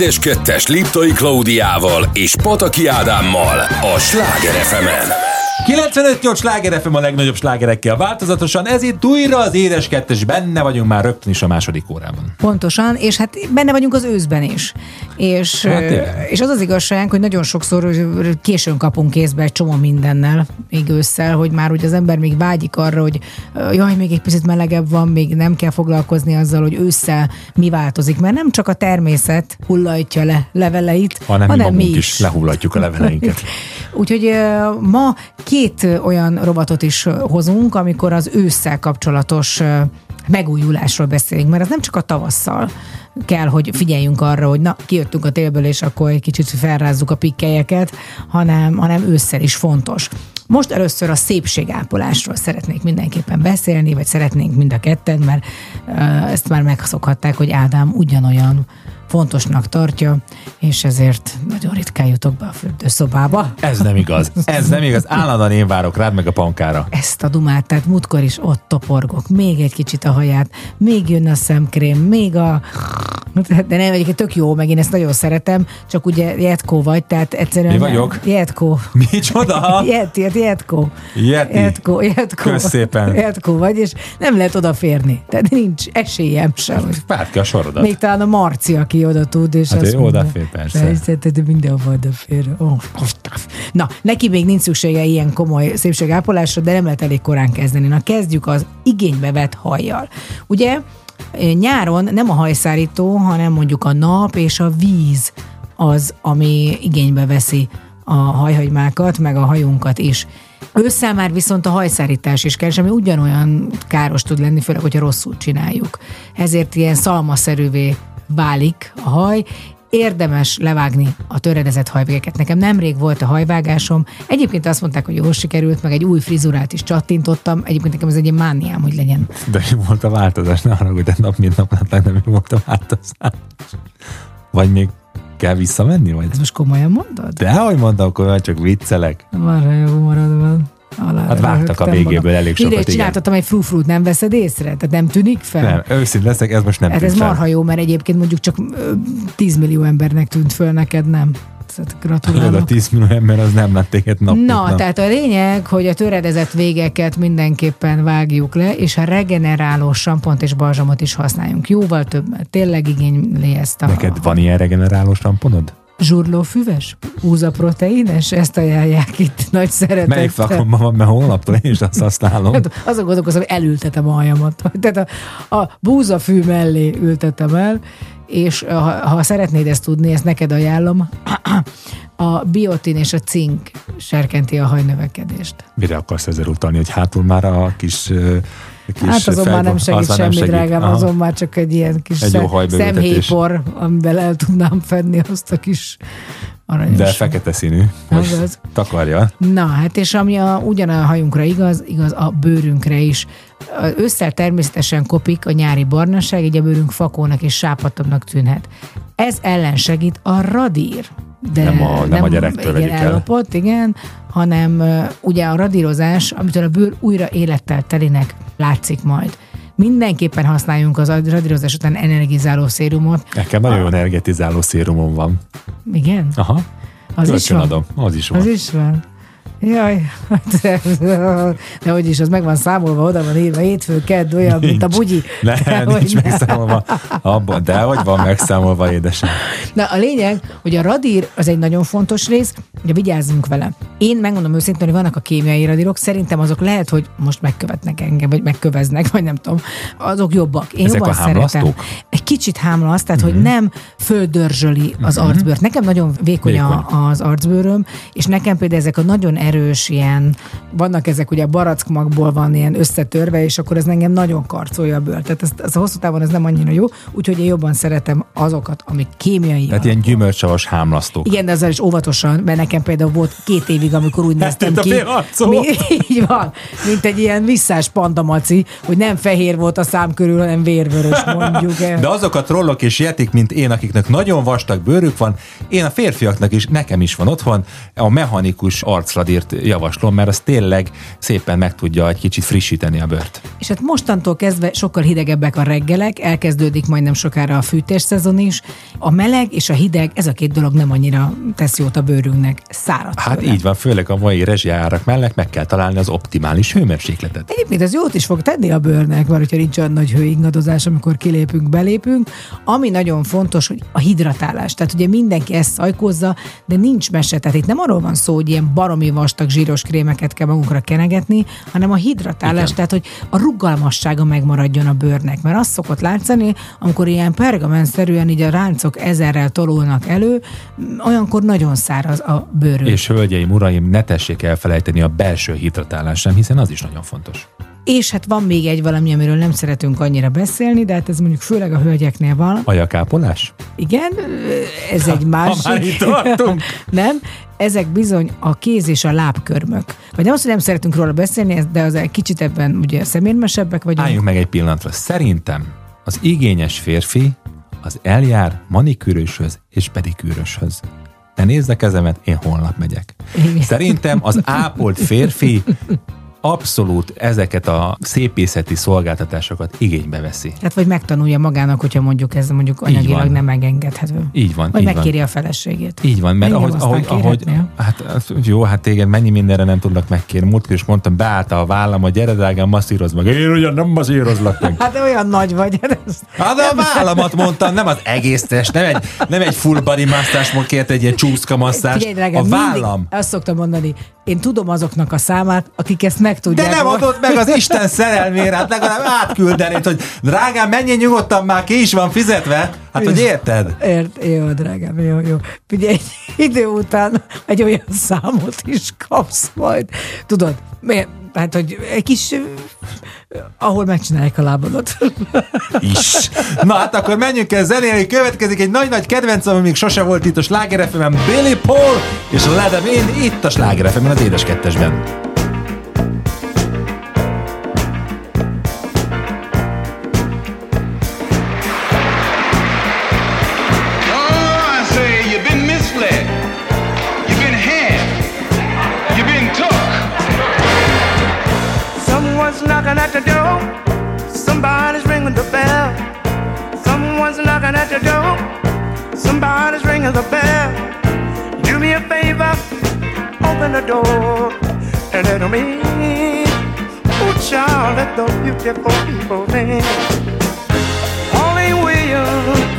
Édes Kettes Liptai Klaudiával és Pataki Ádámmal a Sláger fm 95-8 sláger FM a legnagyobb slágerekkel változatosan, ez itt újra az édes kettes, benne vagyunk már rögtön is a második órában. Pontosan, és hát benne vagyunk az őszben is. És, Hát és az az igazság, hogy nagyon sokszor későn kapunk kézbe egy csomó mindennel, még ősszel, hogy már úgy az ember még vágyik arra, hogy jaj, még egy picit melegebb van, még nem kell foglalkozni azzal, hogy ősszel mi változik, mert nem csak a természet hullajtja le leveleit, Hanem, hanem mi mi is lehullatjuk a leveleinket. Úgyhogy ma két olyan robotot is hozunk, amikor az ősszel kapcsolatos megújulásról beszélünk, mert ez nem csak a tavasszal kell, hogy figyeljünk arra, hogy na, kijöttünk a télből, és akkor egy kicsit felrázzuk a pikkelyeket, hanem, hanem ősszel is fontos. Most először a szépségápolásról szeretnék mindenképpen beszélni, vagy szeretnénk mind a ketten, mert ezt már megszokhatták, hogy Ádám ugyanolyan fontosnak tartja, és ezért nagyon ritkán jutok be a fürdőszobába. Ez nem igaz. Ez nem igaz. Állandóan én várok rád meg a pankára. Ezt a dumát, tehát múltkor is ott toporgok, még egy kicsit a haját, még jön a szemkrém, még a... De nem, egyébként tök jó, meg én ezt nagyon szeretem, csak ugye Jetko vagy, tehát egyszerűen... Mi vagyok? Jetko. Micsoda? Jet, jet, Jetko. Yeti. Jetko, Jetko. Kösz szépen. Jetko vagy, és nem lehet odaférni. Tehát nincs esélyem sem. hogy- Párt ki a sorodat. Még talán a Marci, aki oda tud, és Hát azt mondja, odafér, persze. Persze, de mindenhova odafér. Oh. Na, neki még nincs szüksége ilyen komoly szépségápolásra, de nem lehet elég korán kezdeni. Na, kezdjük az igénybe vett hajjal. Ugye nyáron nem a hajszárító, hanem mondjuk a nap és a víz az, ami igénybe veszi a hajhagymákat, meg a hajunkat is. Ősszel már viszont a hajszárítás is kell, és ami ugyanolyan káros tud lenni, főleg, hogyha rosszul csináljuk. Ezért ilyen szalmaszerűvé válik a haj, érdemes levágni a töredezett hajvégeket. Nekem nemrég volt a hajvágásom. Egyébként azt mondták, hogy jól sikerült, meg egy új frizurát is csattintottam. Egyébként nekem ez egy mániám, hogy legyen. De mi volt a változás? Ne haragudj, de nap mint nap látták, de mi volt a változás? Vagy még kell visszamenni? Vagy? Ez most komolyan mondod? De hogy akkor már csak viccelek. Marha jó humorodban. Alá Hát vágtak a végéből magam. elég sokat, igen. csináltattam egy frufrut, nem veszed észre? Tehát nem tűnik fel? Nem, őszint leszek, ez most nem Hát ez fel. marha jó, mert egyébként mondjuk csak ö, 10 millió embernek tűnt föl neked, nem? Tehát Tudod, a gratulálok. 10 millió ember az nem lett téged nap, Na, nap. tehát a lényeg, hogy a töredezett végeket mindenképpen vágjuk le, és a regeneráló sampont és balzsamot is használjunk. Jóval több, tényleg igényli ezt a Neked van ilyen regenerálós tamponod? Zsurlófüves, úzaproteínes, ezt ajánlják itt nagy szeretettel. Melyik flakonban van, mert holnaptól én is azt használom. Hát azon gondolkozom, hogy elültetem a hajamat. Tehát a, a búzafű mellé ültetem el, és ha, ha szeretnéd ezt tudni, ezt neked ajánlom, a biotin és a cink serkenti a hajnövekedést. Mire akarsz ezzel utalni, hogy hátul már a kis, kis Hát azon már nem segít semmi, segít. drágám, Aha. azon már csak egy ilyen kis Egy szemhéjpor, amivel el tudnám fedni azt a kis aranyos. De fekete színű. Hogy az. takarja. Na, hát és ami a, ugyan a hajunkra igaz, igaz a bőrünkre is. Ősszel természetesen kopik a nyári barnaság, így a bőrünk fakónak és sápatabbnak tűnhet. Ez ellen segít a radír. De Nem a- nem a gyerektől igen, el. ellopott, igen, hanem ugye a radírozás, amitől a bőr újra élettel telinek látszik majd. Mindenképpen használjunk az radírozás után energizáló szérumot. Nekem nagyon jó energetizáló szérumom van. Igen? Aha. Az is van? adom. Az is van. Az is van. Jaj, de hogy is, az meg van számolva, oda van írva, hétfő, kedd, olyan, mint a Nincs. bugyi. Ne, Dehogy nincs ne. megszámolva. Abban, de hogy van megszámolva, édesem. Na a lényeg, hogy a radír az egy nagyon fontos rész, ugye vigyázzunk vele. Én megmondom őszintén, hogy vannak a kémiai radírok, szerintem azok lehet, hogy most megkövetnek engem, vagy megköveznek, vagy nem tudom, azok jobbak. Én Ezek jobban a hámlasztók? szeretem. Egy kicsit hámlaszt, tehát hogy nem földörzsöli az arcbőrt. Nekem nagyon vékony, Vékony. Az arcbőröm, és nekem például ezek a nagyon erős ilyen, vannak ezek ugye a barackmagból van ilyen összetörve, és akkor ez engem nagyon karcolja a bőrt. Tehát ez, ez a hosszú távon ez nem annyira jó, úgyhogy én jobban szeretem azokat, amik kémiai. Tehát ilyen gyümölcsavas hámlasztók. Igen, de ezzel is óvatosan, mert nekem például volt két évig, amikor úgy néztem ki. Mi, így van, mint egy ilyen visszás pandamaci, hogy nem fehér volt a szám körül, hanem vérvörös mondjuk. De azok a trollok és jetik, mint én, akiknek nagyon vastag bőrük van, én a férfiaknak is, nekem is van otthon, a mechanikus arcradírt javaslom, mert az tényleg szépen meg tudja egy kicsit frissíteni a bőrt. És hát mostantól kezdve sokkal hidegebbek a reggelek, elkezdődik majdnem sokára a fűtés szezon is. A meleg és a hideg, ez a két dolog nem annyira tesz jót a bőrünknek. Szárad Hát tőle. így van, főleg a mai rezsiárak mellett meg kell találni az optimális hőmérsékletet. Egyébként ez jót is fog tenni a bőrnek, mert hogyha nincs olyan nagy hőingadozás, amikor kilépünk, belépünk. Ami nagyon fontos, hogy a hidratálás. Tehát ugye mindenki ezt szajkózza, de nincs mese. Tehát itt nem arról van szó, hogy ilyen baromi valami vastag zsíros krémeket kell magunkra kenegetni, hanem a hidratálás, Igen. tehát hogy a rugalmassága megmaradjon a bőrnek. Mert azt szokott látszani, amikor ilyen pergamenszerűen így a ráncok ezerrel tolulnak elő, olyankor nagyon száraz a bőrünk. És hölgyeim, uraim, ne tessék elfelejteni a belső hidratálást sem, hiszen az is nagyon fontos. És hát van még egy valami, amiről nem szeretünk annyira beszélni, de hát ez mondjuk főleg a hölgyeknél van. Ajakápolás? Igen, ez egy másik. már itt tartunk. nem, ezek bizony a kéz és a lábkörmök. Vagy nem azt, hogy nem szeretünk róla beszélni, de az egy kicsit ebben ugye szemérmesebbek vagyunk. Álljunk meg egy pillanatra. Szerintem az igényes férfi az eljár manikűröshöz és pedikűröshöz. Ne nézd a kezemet, én holnap megyek. Igen. Szerintem az ápolt férfi abszolút ezeket a szépészeti szolgáltatásokat igénybe veszi. Hát vagy megtanulja magának, hogyha mondjuk ez mondjuk anyagilag van. nem megengedhető. Így van, Vagy így van. megkéri a feleségét. Így van, mert ahogy, ahogy, ahogy hát jó, hát téged mennyi mindenre nem tudlak megkérni. Múltkor is mondtam, beállta a vállam, hogy gyere drágám, masszírozd meg. Én ugyan nem masszírozlak meg. Hát olyan nagy vagy. hát Hát a vállamat mondtam, nem az egész test, nem egy, nem egy full body masszás, kért egy ilyen csúszka masszás. Figyelj, drágám, A vállam. Mindig azt szoktam mondani, én tudom azoknak a számát, akik ezt meg De tudják. nem adott meg az Isten szerelmére, hát legalább átküldenéd, hogy drágám, menjél nyugodtan, már ki is van fizetve. Hát, hogy érted? Ért, jó, drágám, jó, jó. Ugye egy idő után egy olyan számot is kapsz majd. Tudod, miért? Tehát, hogy egy kis, ahol megcsinálják a lábadat. is. Na hát akkor menjünk el zenélni, következik egy nagy-nagy kedvencem, ami még sose volt itt a Sláger Billy Paul és Ledem én itt a Sláger az édes kettesben. At the door. Somebody's ringing the bell. Someone's knocking at the door. Somebody's ringing the bell. Do me a favor, open the door and let me. Oh, child, let those beautiful people in. Williams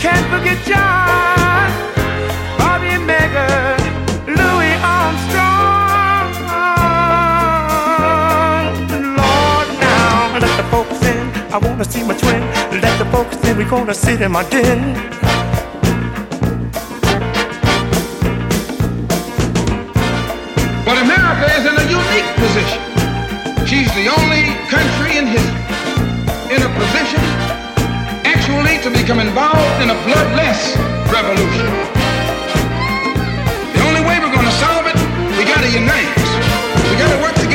can't forget John, Bobby Megan, Louis Armstrong. Lord, now let the folks in. I wanna see my twin. Let the folks in. We gonna sit in my den. But America is in a unique position. She's the only country in history actually to become involved in a bloodless revolution. The only way we're going to solve it, we got to unite. We got to work together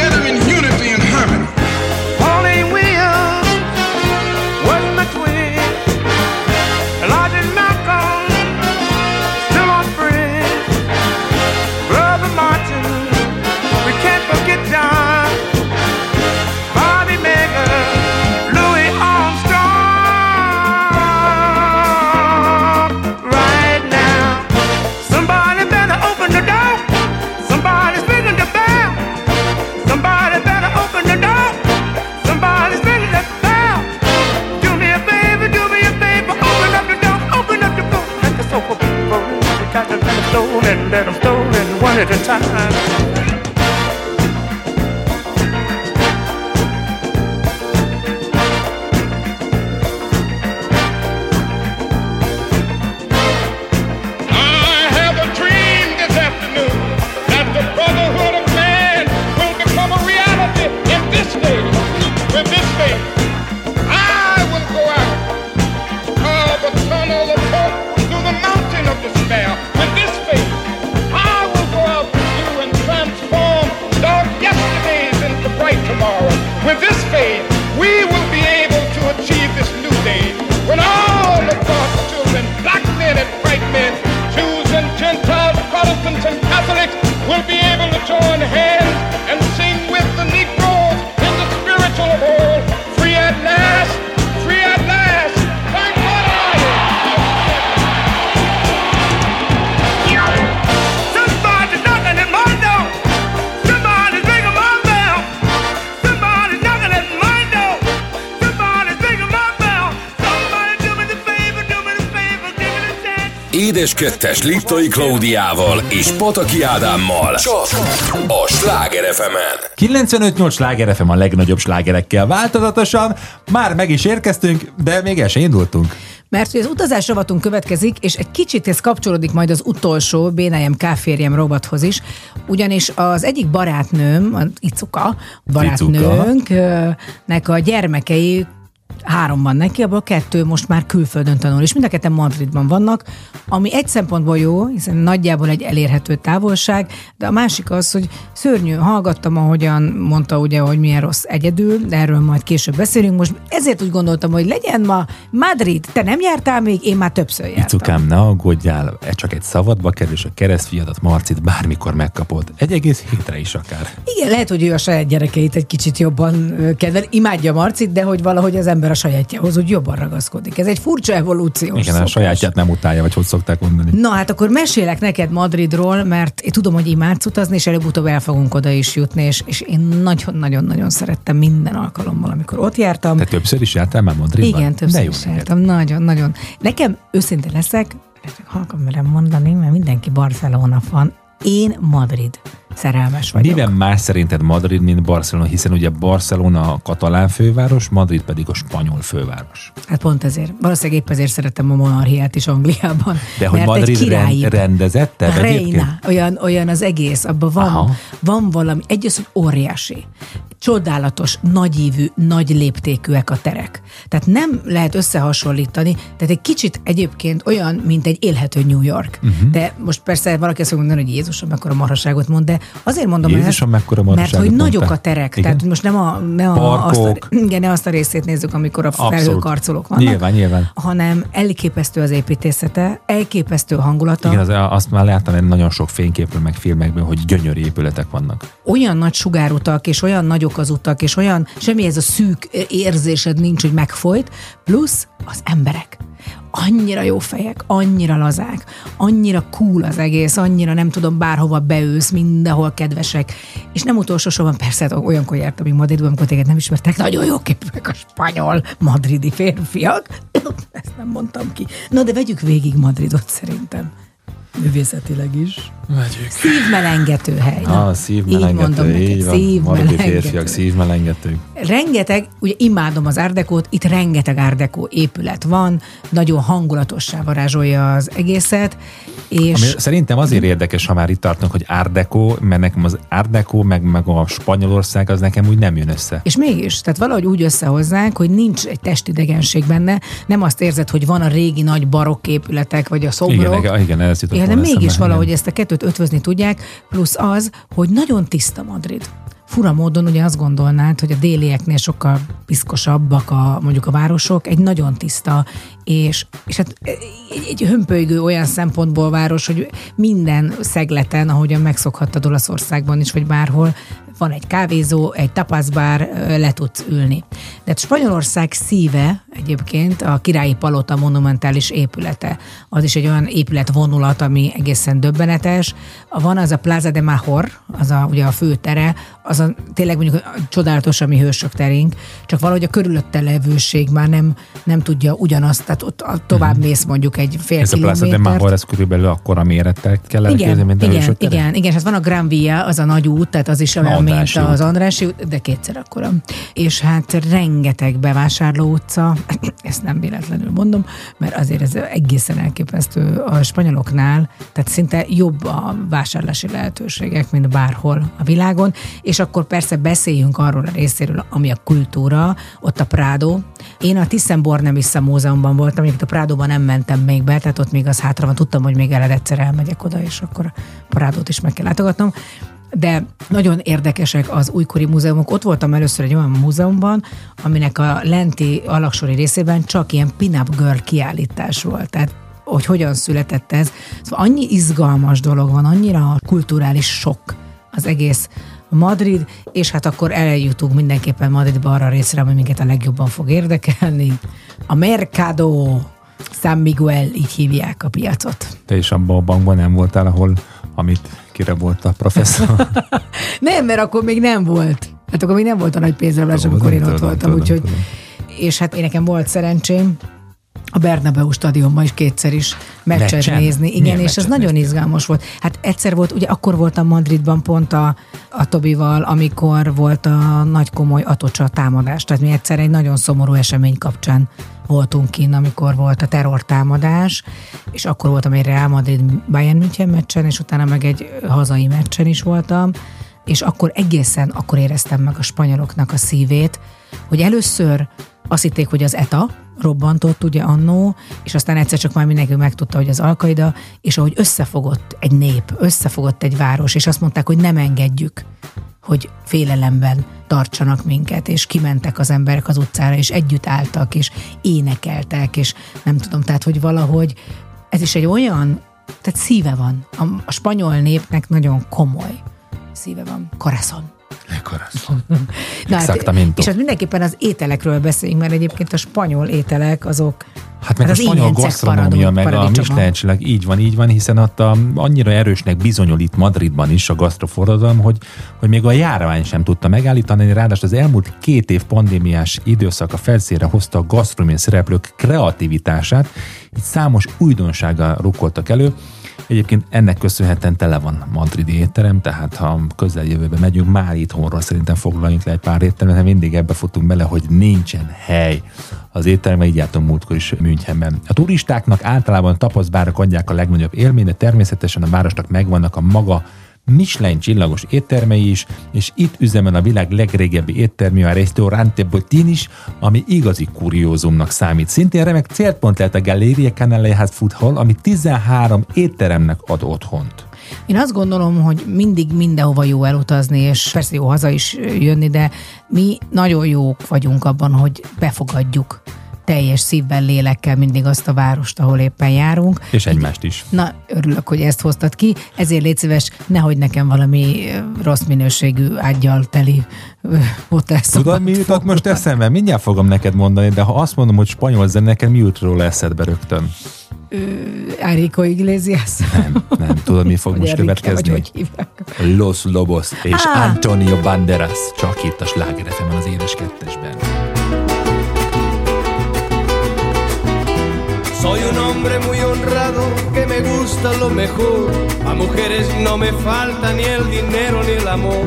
at a time. Édes Kettes Liptai Klaudiával és Pataki Ádámmal. Csak a Sláger fm 95-8 sláger FM a legnagyobb slágerekkel változatosan. Már meg is érkeztünk, de még el se indultunk. Mert hogy az utazás rovatunk következik, és egy kicsit ez kapcsolódik majd az utolsó Bénájem Káférjem rovathoz is, ugyanis az egyik barátnőm, az Icuka, barátnőnknek a gyermekei három van neki, abból kettő most már külföldön tanul, és mind a ketten Madridban vannak, ami egy szempontból jó, hiszen nagyjából egy elérhető távolság, de a másik az, hogy szörnyű, hallgattam, ahogyan mondta ugye, hogy milyen rossz egyedül, de erről majd később beszélünk. Most ezért úgy gondoltam, hogy legyen ma Madrid, te nem jártál még, én már többször jártam. Icukám, ne aggódjál, e csak egy szavadba kerül, és a keresztfiadat Marcit bármikor megkapod. Egy egész hétre is akár. Igen, lehet, hogy ő a saját gyerekeit egy kicsit jobban kedvel, imádja Marcit, de hogy valahogy az ember a sajátjához úgy jobban ragaszkodik. Ez egy furcsa evolúciós Igen, a szokás. sajátját nem utálja, vagy hogy szokták mondani. Na hát akkor mesélek neked Madridról, mert én tudom, hogy imádsz utazni, és előbb-utóbb el fogunk oda is jutni, és, és én nagyon-nagyon-nagyon szerettem minden alkalommal, amikor ott jártam. Te többször is jártál már Madridban? Igen, többször is jártam. Nagyon-nagyon. Nekem őszinte leszek, halkan merem mondani, mert mindenki Barcelona fan. Én Madrid szerelmes vagyok. Miben más szerinted Madrid, mint Barcelona, hiszen ugye Barcelona a katalán főváros, Madrid pedig a spanyol főváros. Hát pont ezért. Valószínűleg épp ezért szeretem a monarchiát is Angliában. De hogy Madrid rend, egyébként? Reina, olyan, olyan az egész, abban Aha. van, van valami, egy az, hogy óriási, csodálatos, nagyívű, nagy léptékűek a terek. Tehát nem lehet összehasonlítani, tehát egy kicsit egyébként olyan, mint egy élhető New York. Uh-huh. De most persze valaki azt mondani, hogy Jézusom, mekkora marhaságot mond, de azért mondom Jézusom, ezt, mert hogy nagyok a terek, Igen. tehát most nem, a, nem a, azt, a, Parkok. igen, ne azt a részét nézzük, amikor a felhőkarcolók vannak, Nyilván, nyilván. hanem elképesztő az építészete, elképesztő hangulata. Igen, az, azt már láttam egy nagyon sok fényképről, meg filmekben, hogy gyönyörű épületek vannak. olyan nagy sugárutak, és olyan nagyok az utak, és olyan semmi ez a szűk érzésed nincs, hogy megfolyt, plusz az emberek. Annyira jó fejek, annyira lazák, annyira cool az egész, annyira nem tudom, bárhova beülsz, mindenhol kedvesek. És nem utolsó sorban, persze hát olyankor jártam még Madridban, amikor téged nem ismertek, nagyon jó képűek a spanyol madridi férfiak. Ezt nem mondtam ki. Na de vegyük végig Madridot szerintem. Művészetileg is. Vegyük. Szívmelengető hely. Na, Ah, szívmelengető, Így mondom neked, így van. Maradi szívmelengető. férfiak, szívmelengető. Rengeteg, ugye imádom az árdekót, itt rengeteg árdekó épület van, nagyon hangulatossá varázsolja az egészet, és Ami szerintem azért érdekes, ha már itt tartunk, hogy Deco, mert nekem az Deco, meg, meg a Spanyolország, az nekem úgy nem jön össze. És mégis, tehát valahogy úgy összehozzák, hogy nincs egy testidegenség benne, nem azt érzed, hogy van a régi nagy barokk épületek, vagy a szobrok. Igen, igen, ez jutott de mégis valahogy ezt a kettőt ötvözni tudják, plusz az, hogy nagyon tiszta Madrid. Fura módon ugye azt gondolnád, hogy a délieknél sokkal piszkosabbak a, mondjuk a városok, egy nagyon tiszta, és, és hát egy, egy hömpölygő olyan szempontból város, hogy minden szegleten, ahogyan megszokhattad Olaszországban is, vagy bárhol, van egy kávézó, egy tapaszbár, le tudsz ülni. De hát Spanyolország szíve egyébként a királyi palota monumentális épülete. Az is egy olyan épületvonulat, ami egészen döbbenetes. Van az a Plaza de Mahor, az a, ugye a főtere, az a, tényleg mondjuk a csodálatos, ami hősök terénk, csak valahogy a körülötte levőség már nem, nem tudja ugyanazt, tehát ott tovább mész mondjuk egy fél Mhm. Ez a Plaza de kilométert. Mahor, ez körülbelül akkora mérettel kell Igen, mint a igen, tere? igen, igen, és hát van a Gran Via, az a nagy út, tehát az is olyan, mint az út. Andrássy út, de kétszer akkora. És hát rengeteg bevásárló utca, ezt nem véletlenül mondom, mert azért ez egészen elképesztő a spanyoloknál, tehát szinte jobb a vásárlási lehetőségek, mint bárhol a világon, és akkor persze beszéljünk arról a részéről, ami a kultúra, ott a Prado. Én a Thyssen-Bornemisza múzeumban voltam, mondjuk a Prádóban nem mentem még be, tehát ott még az hátra van, tudtam, hogy még eled egyszer elmegyek oda, és akkor a Prádót is meg kell látogatnom. De nagyon érdekesek az újkori múzeumok. Ott voltam először egy olyan múzeumban, aminek a lenti alaksori részében csak ilyen pin-up girl kiállítás volt. Tehát hogy hogyan született ez. Szóval annyi izgalmas dolog van, annyira kulturális sok az egész Madrid, és hát akkor eljutunk mindenképpen Madridba arra részre, ami minket a legjobban fog érdekelni. A Mercado San Miguel, így hívják a piacot. Te is abban a bankban nem voltál, ahol amit kire volt a professzor. Nem, mert akkor még nem volt. Hát akkor még nem volt a nagy pénzrablás, Tudom, amikor én ott tudom, voltam, tudom, úgyhogy... tudom. És hát én nekem volt szerencsém, a Bernabeu stadionban is kétszer is meccset Meccsen? nézni. Igen, Milyen és ez nagyon néztél? izgalmas volt. Hát egyszer volt, ugye akkor voltam Madridban pont a, a Tobival, amikor volt a nagy komoly Atocsa támadás. Tehát mi egyszer egy nagyon szomorú esemény kapcsán voltunk kinn, amikor volt a terrortámadás, és akkor voltam egy Real Madrid Bayern München meccsen, és utána meg egy hazai meccsen is voltam, és akkor egészen akkor éreztem meg a spanyoloknak a szívét, hogy először azt hitték, hogy az ETA robbantott ugye annó, és aztán egyszer csak már mindenki megtudta, hogy az Alkaida, és ahogy összefogott egy nép, összefogott egy város, és azt mondták, hogy nem engedjük, hogy félelemben tartsanak minket, és kimentek az emberek az utcára, és együtt álltak, és énekeltek, és nem tudom, tehát, hogy valahogy ez is egy olyan, tehát szíve van. A, a spanyol népnek nagyon komoly szíve van. Corazon. Na, hát, és hát mindenképpen az ételekről beszéljünk, mert egyébként a spanyol ételek azok Hát meg az a spanyol gasztronómia, meg a. Michelin így van, így van, hiszen ott a, annyira erősnek bizonyul itt Madridban is a gasztroforradalom, hogy, hogy még a járvány sem tudta megállítani, ráadásul az elmúlt két év pandémiás időszak a felszínre hozta a gasztronómiai szereplők kreativitását, így számos újdonsággal rukkoltak elő. Egyébként ennek köszönhetően tele van madridi étterem, tehát ha közeljövőbe megyünk, már itthonról szerintem foglaljunk le egy pár éttermet, mert mindig ebbe futunk bele, hogy nincsen hely az étteremben, így jártam múltkor is Münchenben. A turistáknak általában tapaszbárak adják a legnagyobb élmény, de természetesen a városnak megvannak a maga Michelin csillagos éttermei is, és itt üzemel a világ legrégebbi éttermi, a Restaurante Botin is, ami igazi kuriózumnak számít. Szintén remek célpont lehet a Galleria Canalejas Food Hall, ami 13 étteremnek ad otthont. Én azt gondolom, hogy mindig mindenhova jó elutazni, és persze jó haza is jönni, de mi nagyon jók vagyunk abban, hogy befogadjuk teljes szívvel, lélekkel mindig azt a várost, ahol éppen járunk. És egymást is. Na, örülök, hogy ezt hoztad ki, ezért légy szíves, nehogy nekem valami rossz minőségű ágyal teli hotelszobát Tudod, mi jutott most eszembe? Mindjárt fogom neked mondani, de ha azt mondom, hogy spanyol zene, neked mi jut róla eszedbe rögtön? Enrico Iglesias. Nem, nem. Tudod, mi fog most Enrique, vagy következni? hogy. Los Lobos és Ah. Antonio Banderas. Csak itt a Sláger az édes kettesben. Soy un hombre muy honrado que me gusta lo mejor. A mujeres no me falta ni el dinero ni el amor.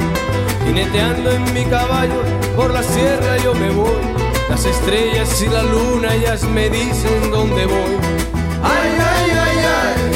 Jineteando en mi caballo por la sierra yo me voy. Las estrellas y la luna ellas me dicen dónde voy. Ay, ay, ay, ay,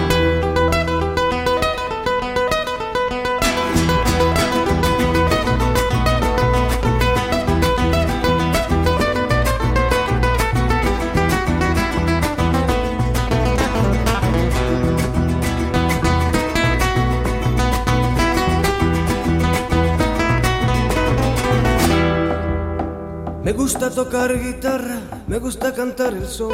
Gusta tocar guitarra, me gusta cantar el son.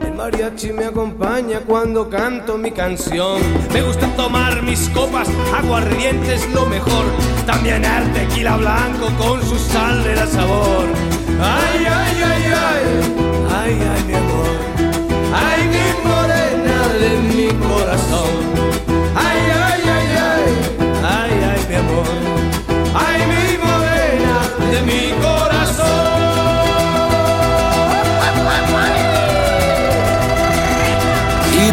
El mariachi me acompaña cuando canto mi canción. Me gusta tomar mis copas, aguardiente es lo mejor. También el tequila blanco con su sal le da sabor. Ay, ay, ay, ay, ay, ay, mi amor. Ay, mi morena de mi corazón. Ay, ay, ay, ay, ay, ay, mi amor. Ay, mi morena de mi corazón.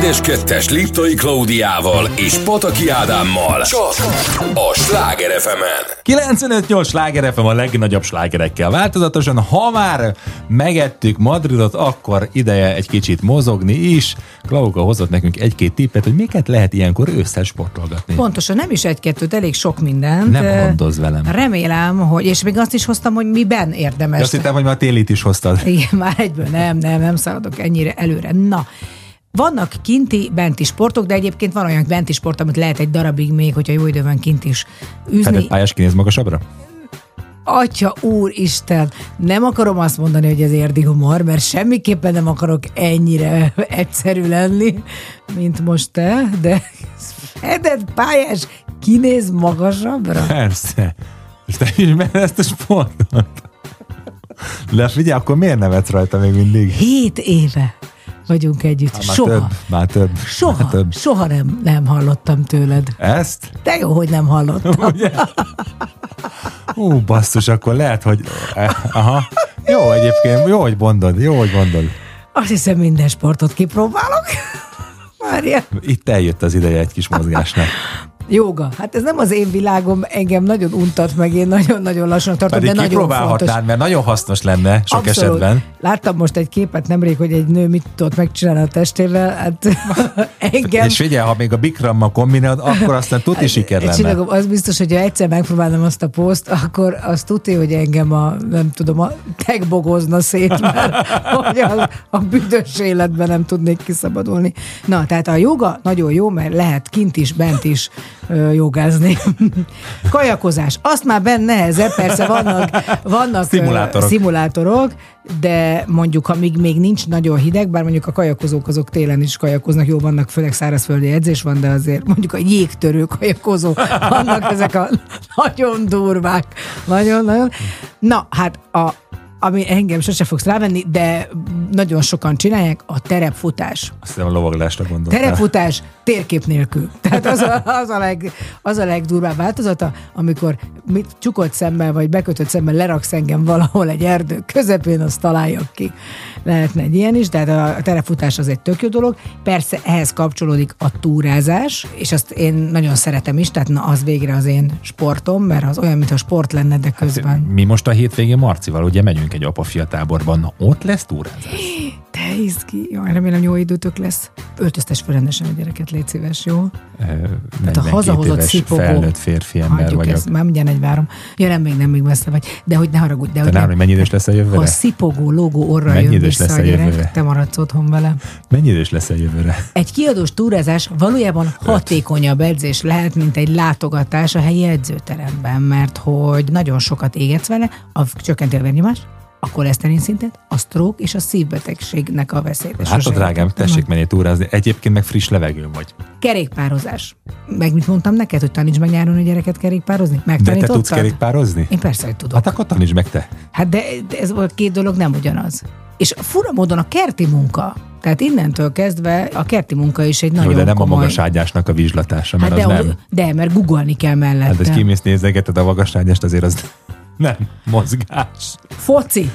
Édes kettes Liptai Klaudiával és Pataki Ádámmal. Csak a Sláger fm 95-8 sláger FM a legnagyobb slágerekkel változatosan. Ha már megettük Madridot, akkor ideje egy kicsit mozogni is. Klauka hozott nekünk egy-két tippet, hogy miket lehet ilyenkor ősszel sportolgatni. Pontosan, nem is egy-kettőt, elég sok mindent. Nem Ö, gondozz velem. Remélem, hogy, és még azt is hoztam, hogy miben érdemes. Azt hittem, hogy már télit is hoztad. Igen, már egyből nem, nem, nem szaladok ennyire előre. Na, vannak kinti, benti sportok, de egyébként van olyan benti sport, amit lehet egy darabig még, hogyha jó idő van kint is űzni. Fedett pályás kinéz magasabbra? Atya úristen, nem akarom azt mondani, hogy ez érdi humor, mert semmiképpen nem akarok ennyire egyszerű lenni, mint most te, de fedett pályás kinéz magasabbra? Persze. És te ismered ezt a sportot? De figyelj, akkor miért nevetsz rajta még mindig? Hét éve vagyunk együtt. Hát már soha. több, már több. Soha, Már több. soha nem, nem hallottam tőled. Ezt? De jó, hogy nem hallottam. Ú, basszus, akkor lehet, hogy... eh, Aha. Jó egyébként, jó, hogy mondod, jó, hogy mondod. Azt hiszem minden sportot kipróbálok. Várja. Itt eljött az ideje egy kis mozgásnak. Jóga. Hát ez nem az én világom, engem nagyon untat meg, én nagyon-nagyon lassan tartom, Pedig de nagyon fontos. kipróbálhatnád, mert nagyon hasznos lenne sok esetben. Láttam most egy képet nemrég, hogy egy nő mit tudott megcsinálni a testével. Hát engem... És figyelj, ha még a bikrammal kombinálod, akkor aztán tuti siker Egy lenne. csillagom, az biztos, hogy ha egyszer megpróbálnám azt a poszt, akkor az tudja, hogy engem a, nem tudom, a tegbogozna szét, mert hogy a, a büdös életben nem tudnék kiszabadulni. Na, tehát a joga nagyon jó, mert lehet kint is, bent is jogázni. Kajakozás, azt már benne nehezebb, persze vannak, vannak Szimulátorok. szimulátorok, de mondjuk, ha még, még nincs nagyon hideg, bár mondjuk a kajakozók azok télen is kajakoznak, jó vannak, főleg szárazföldi edzés van, de azért mondjuk a jégtörő kajakozó, vannak ezek a nagyon durvák. Nagyon-nagyon. Na, hát a, ami engem sose fogsz rávenni, de nagyon sokan csinálják, a terepfutás. Azt hiszem a lovaglásra gondoltál. Terepfutás térkép nélkül. Tehát az a, az a, leg, az a legdurvább változata, amikor mit csukott szemmel, vagy bekötött szemmel leraksz engem valahol egy erdő közepén, azt találjak ki. Lehetne egy ilyen is, de hát a terepfutás az egy tök jó dolog. Persze ehhez kapcsolódik a túrázás, és azt én nagyon szeretem is, tehát na, az végre az én sportom, mert az olyan, mintha sport lenne, de közben. Mi most a hétvégén Marcival ugye megyünk egy apa-fia táborban, na ott lesz túrázás. Te izgi, jaj, remélem jó időtök lesz. Öltöztes fel rendesen a gyereket, légy szíves, jó? Ö, Tehát a 42 hazahozott szipogó. felnőtt férfi ember Hagyjuk vagyok. ezt, már mindjárt egy várom. Ja, nem, még nem, még messze vagy. De hogy ne haragudj, de hogy nem, nem. mennyi idős lesz a Ha jövőre? szipogó, logó orra Mennyi jön vissza lesz a a gyerek, jövőre? te maradsz otthon vele. Mennyi idős lesz a jövőre? Egy kiadós túrázás valójában hatékonyabb edzés lehet, mint egy látogatás a helyi edzőteremben, mert hogy nagyon sokat égetsz vele, a csökkenti a vérnyomás, a koleszterin szintet, a stroke és a szívbetegségnek a veszélyt. Látod, sose drágám, értettem. tessék menni túrázni. Egyébként meg friss levegőn vagy. Kerékpározás. Meg mit mondtam neked, hogy taníts meg nyáron a gyereket kerékpározni? De te Megtanítottad? tudsz kerékpározni? Én persze, hogy tudok. Hát akkor tanítsd meg te. Hát de, de ez a két dolog nem ugyanaz. És fura módon a kerti munka, tehát innentől kezdve a kerti munka is egy nagyon Jó, de nem komoly... a magas ágyásnak a vizslatása, mert hát de, az nem. de, mert googolni kell mellette. Hát, hogy kimész nézegeted a magas ágyást, azért az nem mozgás. Foci.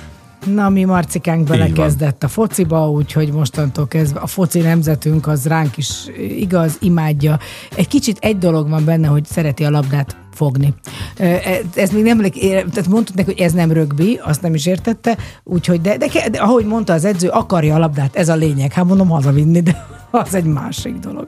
Na, mi Marcikánk belekezdett a fociba, úgyhogy mostantól kezdve a foci nemzetünk az ránk is igaz, imádja. Egy kicsit egy dolog van benne, hogy szereti a labdát fogni. E- Ez még nem, tehát mondtuk neki, hogy ez nem rögbi, azt nem is értette, úgyhogy, de, de, de ahogy mondta az edző, akarja a labdát, ez a lényeg. Hát mondom, hazavinni, de az egy másik dolog.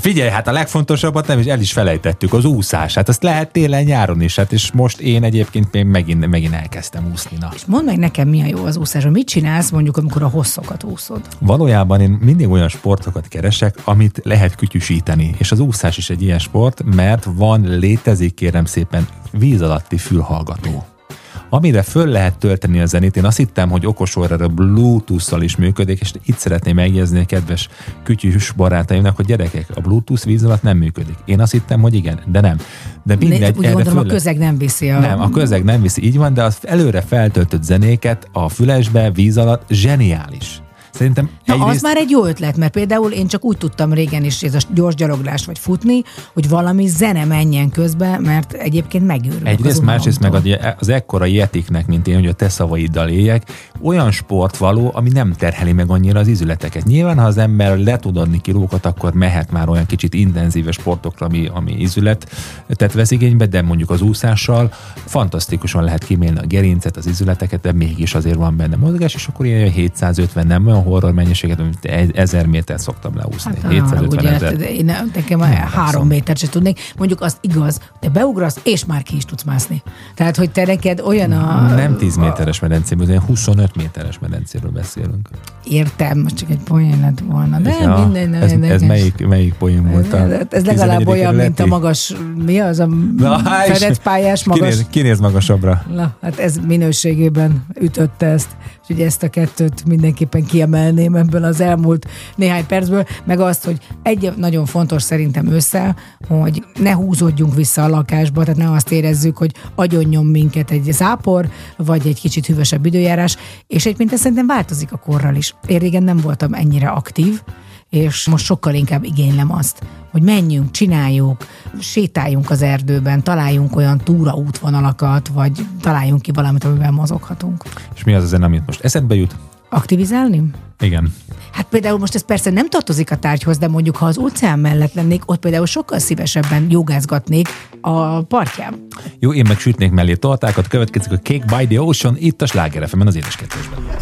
Figyelj, hát a legfontosabbat nem is el is felejtettük, az úszás. Hát azt lehet télen, nyáron is. Hát és most én egyébként még megint, megint elkezdtem úszni. Na. És mondd meg nekem, mi a jó az úszásban. Mit csinálsz mondjuk, amikor a hosszokat úszod? Valójában én mindig olyan sportokat keresek, amit lehet kütyüsíteni. És az úszás is egy ilyen sport, mert van, létezik kérem szépen víz alatti fülhallgató. Amire föl lehet tölteni a zenét, én azt hittem, hogy okos órára Bluetooth-szal is működik, és itt szeretném megjegyezni a kedves kütyűs barátaimnak, hogy gyerekek, a Bluetooth víz alatt nem működik. Én azt hittem, hogy igen, de nem. De mindegy, Úgy gondolom, a föl- közeg nem viszi a... nem, a közeg nem viszi, így van, de az előre feltöltött zenéket a fülesbe, víz alatt zseniális. Szerintem Na, egyrészt... az már egy jó ötlet, mert például én csak úgy tudtam régen is, ez a gyors gyaloglás vagy futni, hogy valami zene menjen közbe, mert egyébként megőrülök Egyrészt, másrészt meg az, ekkora jetiknek, mint én, hogy a te szavaiddal éljek, olyan sport való, ami nem terheli meg annyira az izületeket. Nyilván, ha az ember le tud adni kilókat, akkor mehet már olyan kicsit intenzíves sportokra, ami, ami izületet vesz igénybe, de mondjuk az úszással fantasztikusan lehet kimélni a gerincet, az izületeket, de mégis azért van benne mozgás, és akkor ilyen 750 nem olyan horror mennyiséget, amit ezer méter szoktam leúszni. Hát, 750 ugye, ezer. én nekem már három métert se tudnék. Mondjuk az igaz, te beugrasz, és már ki is tudsz mászni. Tehát, hogy te neked olyan a... Nem 10 méteres medencéből, de 25 méteres medencéről beszélünk. Értem, most csak egy poén lett volna. De Ja, minden, nem ez, ez melyik, melyik poén volt? Ez, ez legalább olyan, mint a magas, mi az a Na, fedett pályás magas. Kinéz, kinéz magasabbra. Na, hát ez minőségében ütötte ezt, úgyhogy ezt a kettőt mindenképpen kiemelném ebből az elmúlt néhány percből, meg azt, hogy egy nagyon fontos szerintem össze, hogy ne húzódjunk vissza a lakásba, tehát ne azt érezzük, hogy agyonnyom minket egy zápor, vagy egy kicsit hűvösebb időjárás, és egyébként szerintem változik a korral is. Én régen nem voltam ennyire aktív, és most sokkal inkább igénylem azt, hogy menjünk, csináljuk, sétáljunk az erdőben, találjunk olyan túraútvonalakat, vagy találjunk ki valamit, amivel mozoghatunk. És mi az a zene, amit most eszedbe jut? Aktivizálni? Igen. Hát például most ez persze nem tartozik a tárgyhoz, de mondjuk ha az óceán mellett lennék, ott például sokkal szívesebben jogázgatnék a partján. Jó, én meg sütnék mellé tortákat, következik a Cake by the Ocean, itt a Sláger az édeskettősben.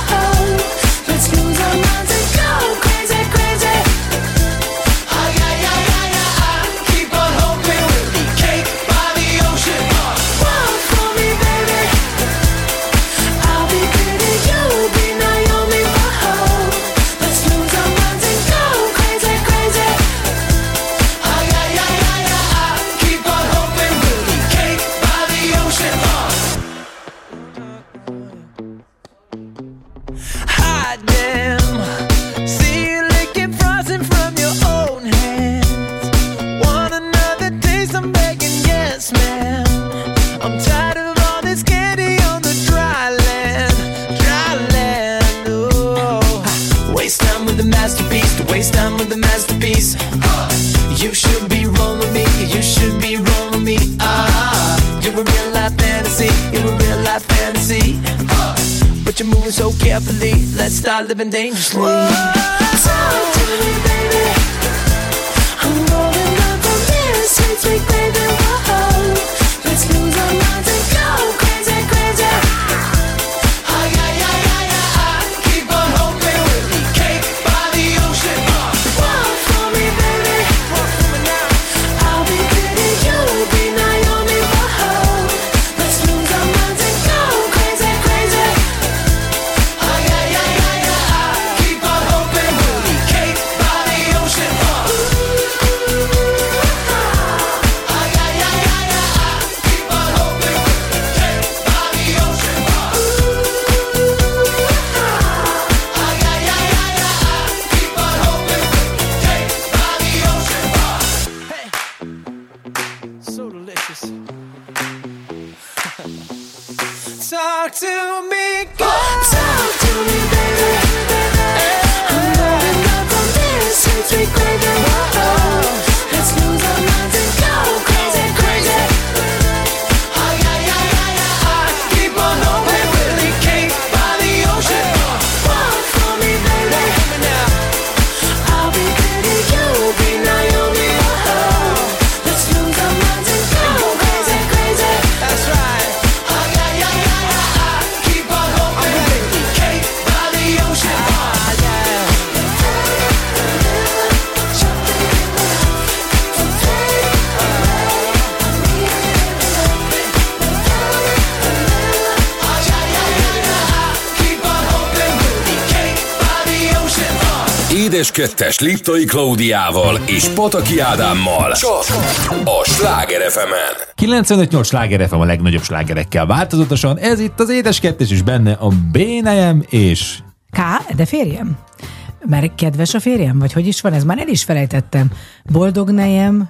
been dangerously. Édes kettes Liptai Klaudiával és Pataki Ádámmal. Csak a Sláger FM-en. 95-8 sláger FM a legnagyobb slágerekkel változatosan. Ez itt az édes kettes is benne a bénejem és K, de férjem? Mert kedves a férjem? Vagy hogy is van ez? Már el is felejtettem. Boldog nejem,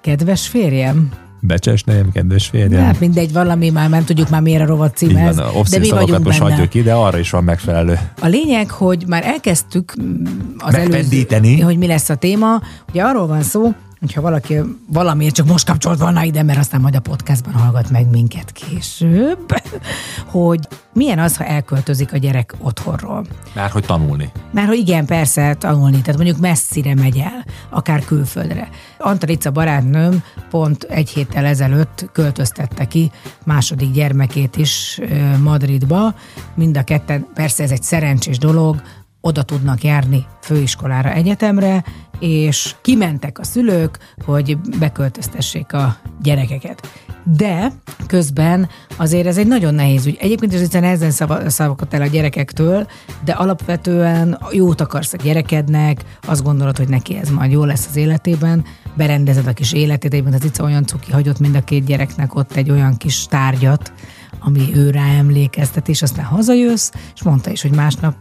kedves férjem? Becses nejem, kedves férjem. Hát mindegy, valami már nem tudjuk már miért a rovat címe ez, de mi vagyunk most benne. hagyjuk ki, de arra is van megfelelő. A lényeg, hogy már elkezdtük mm, az előző, hogy mi lesz a téma. Ugye arról van szó, hogyha valaki valamiért csak most kapcsolt volna ide, mert aztán majd a podcastban hallgat meg minket később, hogy milyen az, ha elköltözik a gyerek otthonról. Már hogy tanulni. Mert hogy igen, persze, tanulni, tehát mondjuk messzire megy el, akár külföldre. Antalica barátnőm pont egy héttel ezelőtt költöztette ki második gyermekét is Madridba. Mind a ketten, persze ez egy szerencsés dolog, oda tudnak járni főiskolára, egyetemre, és kimentek a szülők, hogy beköltöztessék a gyerekeket. De közben azért ez egy nagyon nehéz ügy. Egyébként is egyszerűen ezen szava- szavakat el a gyerekektől, de alapvetően jót akarsz a gyerekednek, azt gondolod, hogy neki ez majd jó lesz az életében, berendezed a kis életét, egyébként az Ica olyan cuki hagyott mind a két gyereknek ott egy olyan kis tárgyat, ami ő rá emlékeztet, és aztán hazajössz, és mondta is, hogy másnap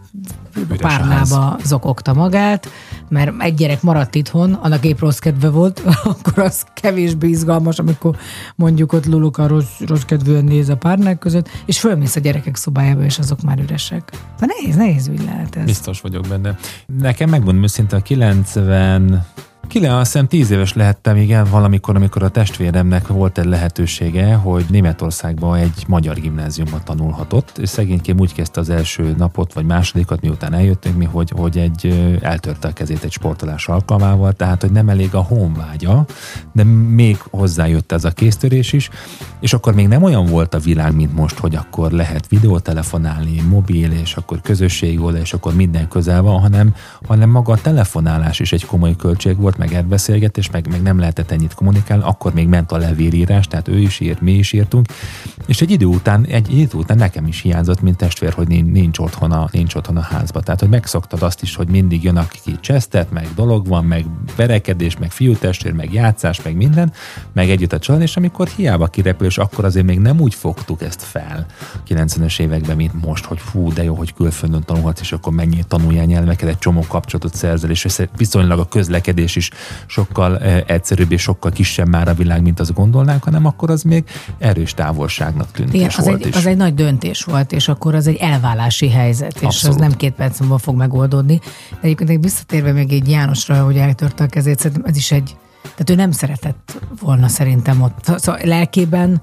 Üres párnába zokogta magát, mert egy gyerek maradt itthon, annak épp rossz kedve volt, akkor az kevésbé izgalmas, amikor mondjuk ott luluka rossz, rossz kedvűen néz a párnák között, és fölmész a gyerekek szobájába, és azok már üresek. De nehéz, nehéz ügy lehet ez. Biztos vagyok benne. Nekem megmondom őszintén, a 90 Kilen, azt hiszem tíz éves lehettem, igen, valamikor, amikor a testvéremnek volt egy lehetősége, hogy Németországban egy magyar gimnáziumban tanulhatott, és szegénykém úgy kezdte az első napot, vagy másodikat, miután eljöttünk mi, hogy, hogy egy eltörte a kezét egy sportolás alkalmával, tehát, hogy nem elég a honvágya, de még hozzájött ez a kéztörés is, és akkor még nem olyan volt a világ, mint most, hogy akkor lehet videótelefonálni, mobil, és akkor közösségi oldal, és akkor minden közel van, hanem, hanem maga a telefonálás is egy komoly költség volt, meg elbeszélgetés, meg, meg nem lehetett ennyit kommunikálni, akkor még ment a levélírás, tehát ő is írt, mi is írtunk, és egy idő után, egy idő után nekem is hiányzott, mint testvér, hogy nincs, otthon a, nincs otthon a házba. Tehát, hogy megszoktad azt is, hogy mindig jön, aki csesztet, meg dolog van, meg verekedés, meg fiútestvér, meg játszás, meg minden, meg együtt a család, és amikor hiába kirepül, és akkor azért még nem úgy fogtuk ezt fel 90-es években, mint most, hogy fú, de jó, hogy külföldön tanulhatsz, és akkor mennyi tanuljál nyelveket, egy csomó kapcsolatot szerzel, és viszonylag a közlekedés is sokkal eh, egyszerűbb és sokkal kisebb már a világ, mint azt gondolnánk, hanem akkor az még erős távolságnak tűnt Igen, és az volt egy, is. az egy nagy döntés volt, és akkor az egy elválási helyzet, és Abszolút. az nem két perc múlva fog megoldódni. De egyébként egy visszatérve még egy Jánosra, hogy eltörte a kezét, szerintem ez is egy, tehát ő nem szeretett volna szerintem ott. Szóval lelkében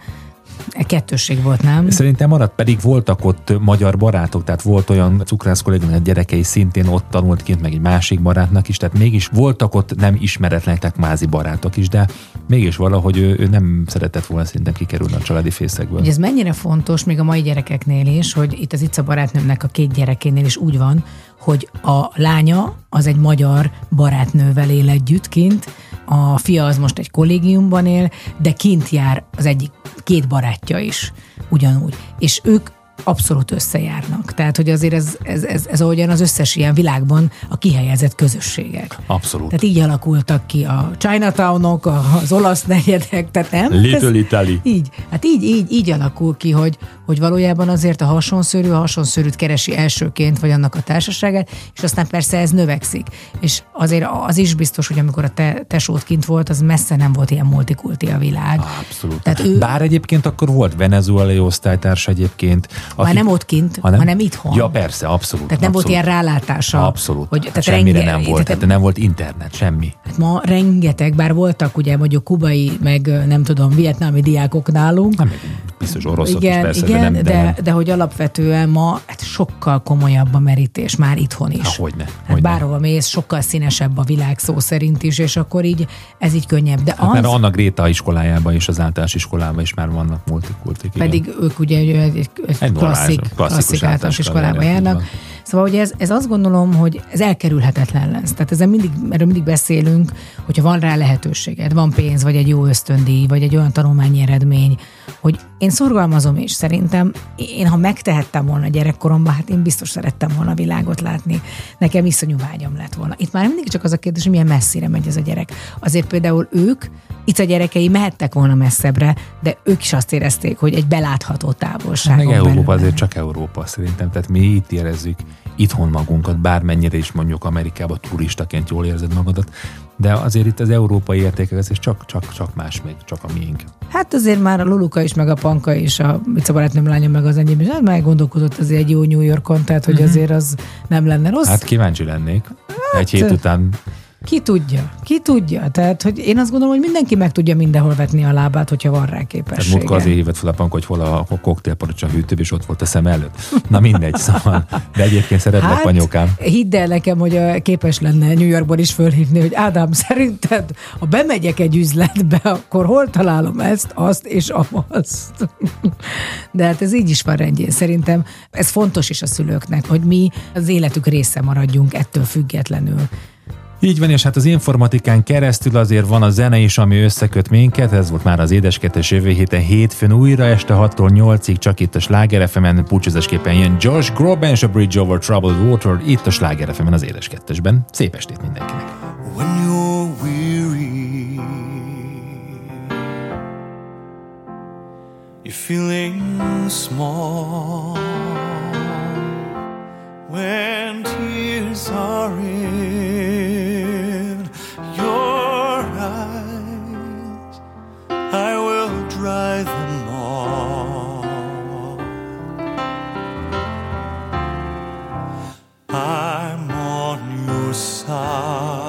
kettősség volt, nem? Szerintem maradt, pedig voltak ott magyar barátok, tehát volt olyan cukrász kollégám, a gyerekei szintén ott tanult kint, meg egy másik barátnak is, tehát mégis voltak ott nem ismeretlenek, mázi barátok is, de mégis valahogy ő, ő nem szeretett volna szerintem kikerülni a családi fészekből. Hogy ez mennyire fontos még a mai gyerekeknél is, hogy itt az Ica barátnőmnek a két gyerekénél is úgy van, hogy a lánya az egy magyar barátnővel él együtt kint, a fia az most egy kollégiumban él, de kint jár az egyik két barátja is ugyanúgy. És ők abszolút összejárnak. Tehát, hogy azért ez, ez, ez, ez ahogyan az összes ilyen világban a kihelyezett közösségek. Abszolút. Tehát így alakultak ki a Chinatownok, az olasz negyedek, tehát nem? Little Ez- Italy. így, hát így, így, így alakul ki, hogy, hogy valójában azért a hasonszörű a hasonszörűt keresi elsőként, vagy annak a társaságát, és aztán persze ez növekszik. És azért az is biztos, hogy amikor a te, tesót kint volt, az messze nem volt ilyen multikulti a világ. Abszolút. Tehát ő- Bár egyébként akkor volt venezuelai osztálytárs egyébként. Már nem ott kint, hanem itthon. Ja, persze, abszolút. Tehát nem volt abszolút. ilyen rálátása. Abszolút. Hogy, Hát tehát semmire renge- nem volt, tehát- tehát nem volt internet, semmi. Hát ma rengeteg, bár voltak ugye mondjuk kubai, meg nem tudom, vietnámi diákok nálunk. Nem, biztos oroszok igen, is persze, igen, de nem. de, nem. de, hogy alapvetően ma hát sokkal komolyabb a merítés már itthon is. Há, hogyne, Hát hogyne. bárhova mész, sokkal színesebb a világ szó szerint is, és akkor így ez így könnyebb. De Hát az, mert Anna Gréta iskolájában és az általános iskolában is már vannak multikultik. pedig ők ugye egy, egy, egy Egy klasszik, klasszikus klasszik általános általános iskolába járnak. Szóval, hogy ez, ez azt gondolom, hogy ez elkerülhetetlen lesz. Tehát ezen mindig, erről mindig beszélünk, hogyha van rá lehetőséged, van pénz, vagy egy jó ösztöndíj, vagy egy olyan tanulmányi eredmény, hogy én szorgalmazom is, szerintem én, ha megtehettem volna gyerekkoromban, hát én biztos szerettem volna a világot látni. Nekem iszonyú vágyam lett volna. Itt már mindig csak az a kérdés, hogy milyen messzire megy ez a gyerek. Azért például ők, itt a gyerekei mehettek volna messzebbre, de ők is azt érezték, hogy egy belátható távolságon Meg Európa belül. azért csak Európa szerintem, tehát mi itt érezzük itthon magunkat, bármennyire is mondjuk Amerikába turistaként jól érzed magadat, de azért itt az európai értékek, ez csak, csak, csak más még, csak a miénk. Hát azért már a Luluka is, meg a Panka is, a Mica barátnőm lánya, meg az enyém is, hát már gondolkozott azért egy jó New Yorkon, tehát hogy azért az nem lenne rossz. Hát kíváncsi lennék. Egy hét után Ki tudja, ki tudja. Tehát, hogy én azt gondolom, hogy mindenki meg tudja mindenhol vetni a lábát, hogyha van rá Tehát képessége. múltkor azért hívott fel a pank, hogy hol a, a koktélparadicsom hűtőbb, és ott volt a szem előtt. Na mindegy, szóval. De egyébként szeretlek, hát, anyókám. hidd el nekem, hogy képes lenne New Yorkból is fölhívni, hogy Ádám, szerinted, ha bemegyek egy üzletbe, akkor hol találom ezt, azt és azt? De hát ez így is van rendjén. Szerintem ez fontos is a szülőknek, hogy mi az életük része maradjunk ettől függetlenül. Így van, és hát az informatikán keresztül azért van a zene is, ami összeköt minket. Ez volt már az édeskettes jövő héten hétfőn újra este 6-tól 8-ig, csak itt a Sláger FM-en búcsúzásképpen jön Josh Groban és a Bridge Over Troubled Water itt a Sláger FM-en az édeskettesben. Szép estét mindenkinek! when you're weary. You're feeling small when tears are in dry them all. I'm on your side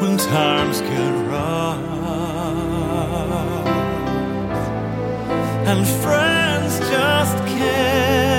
when times get rough and friends just can't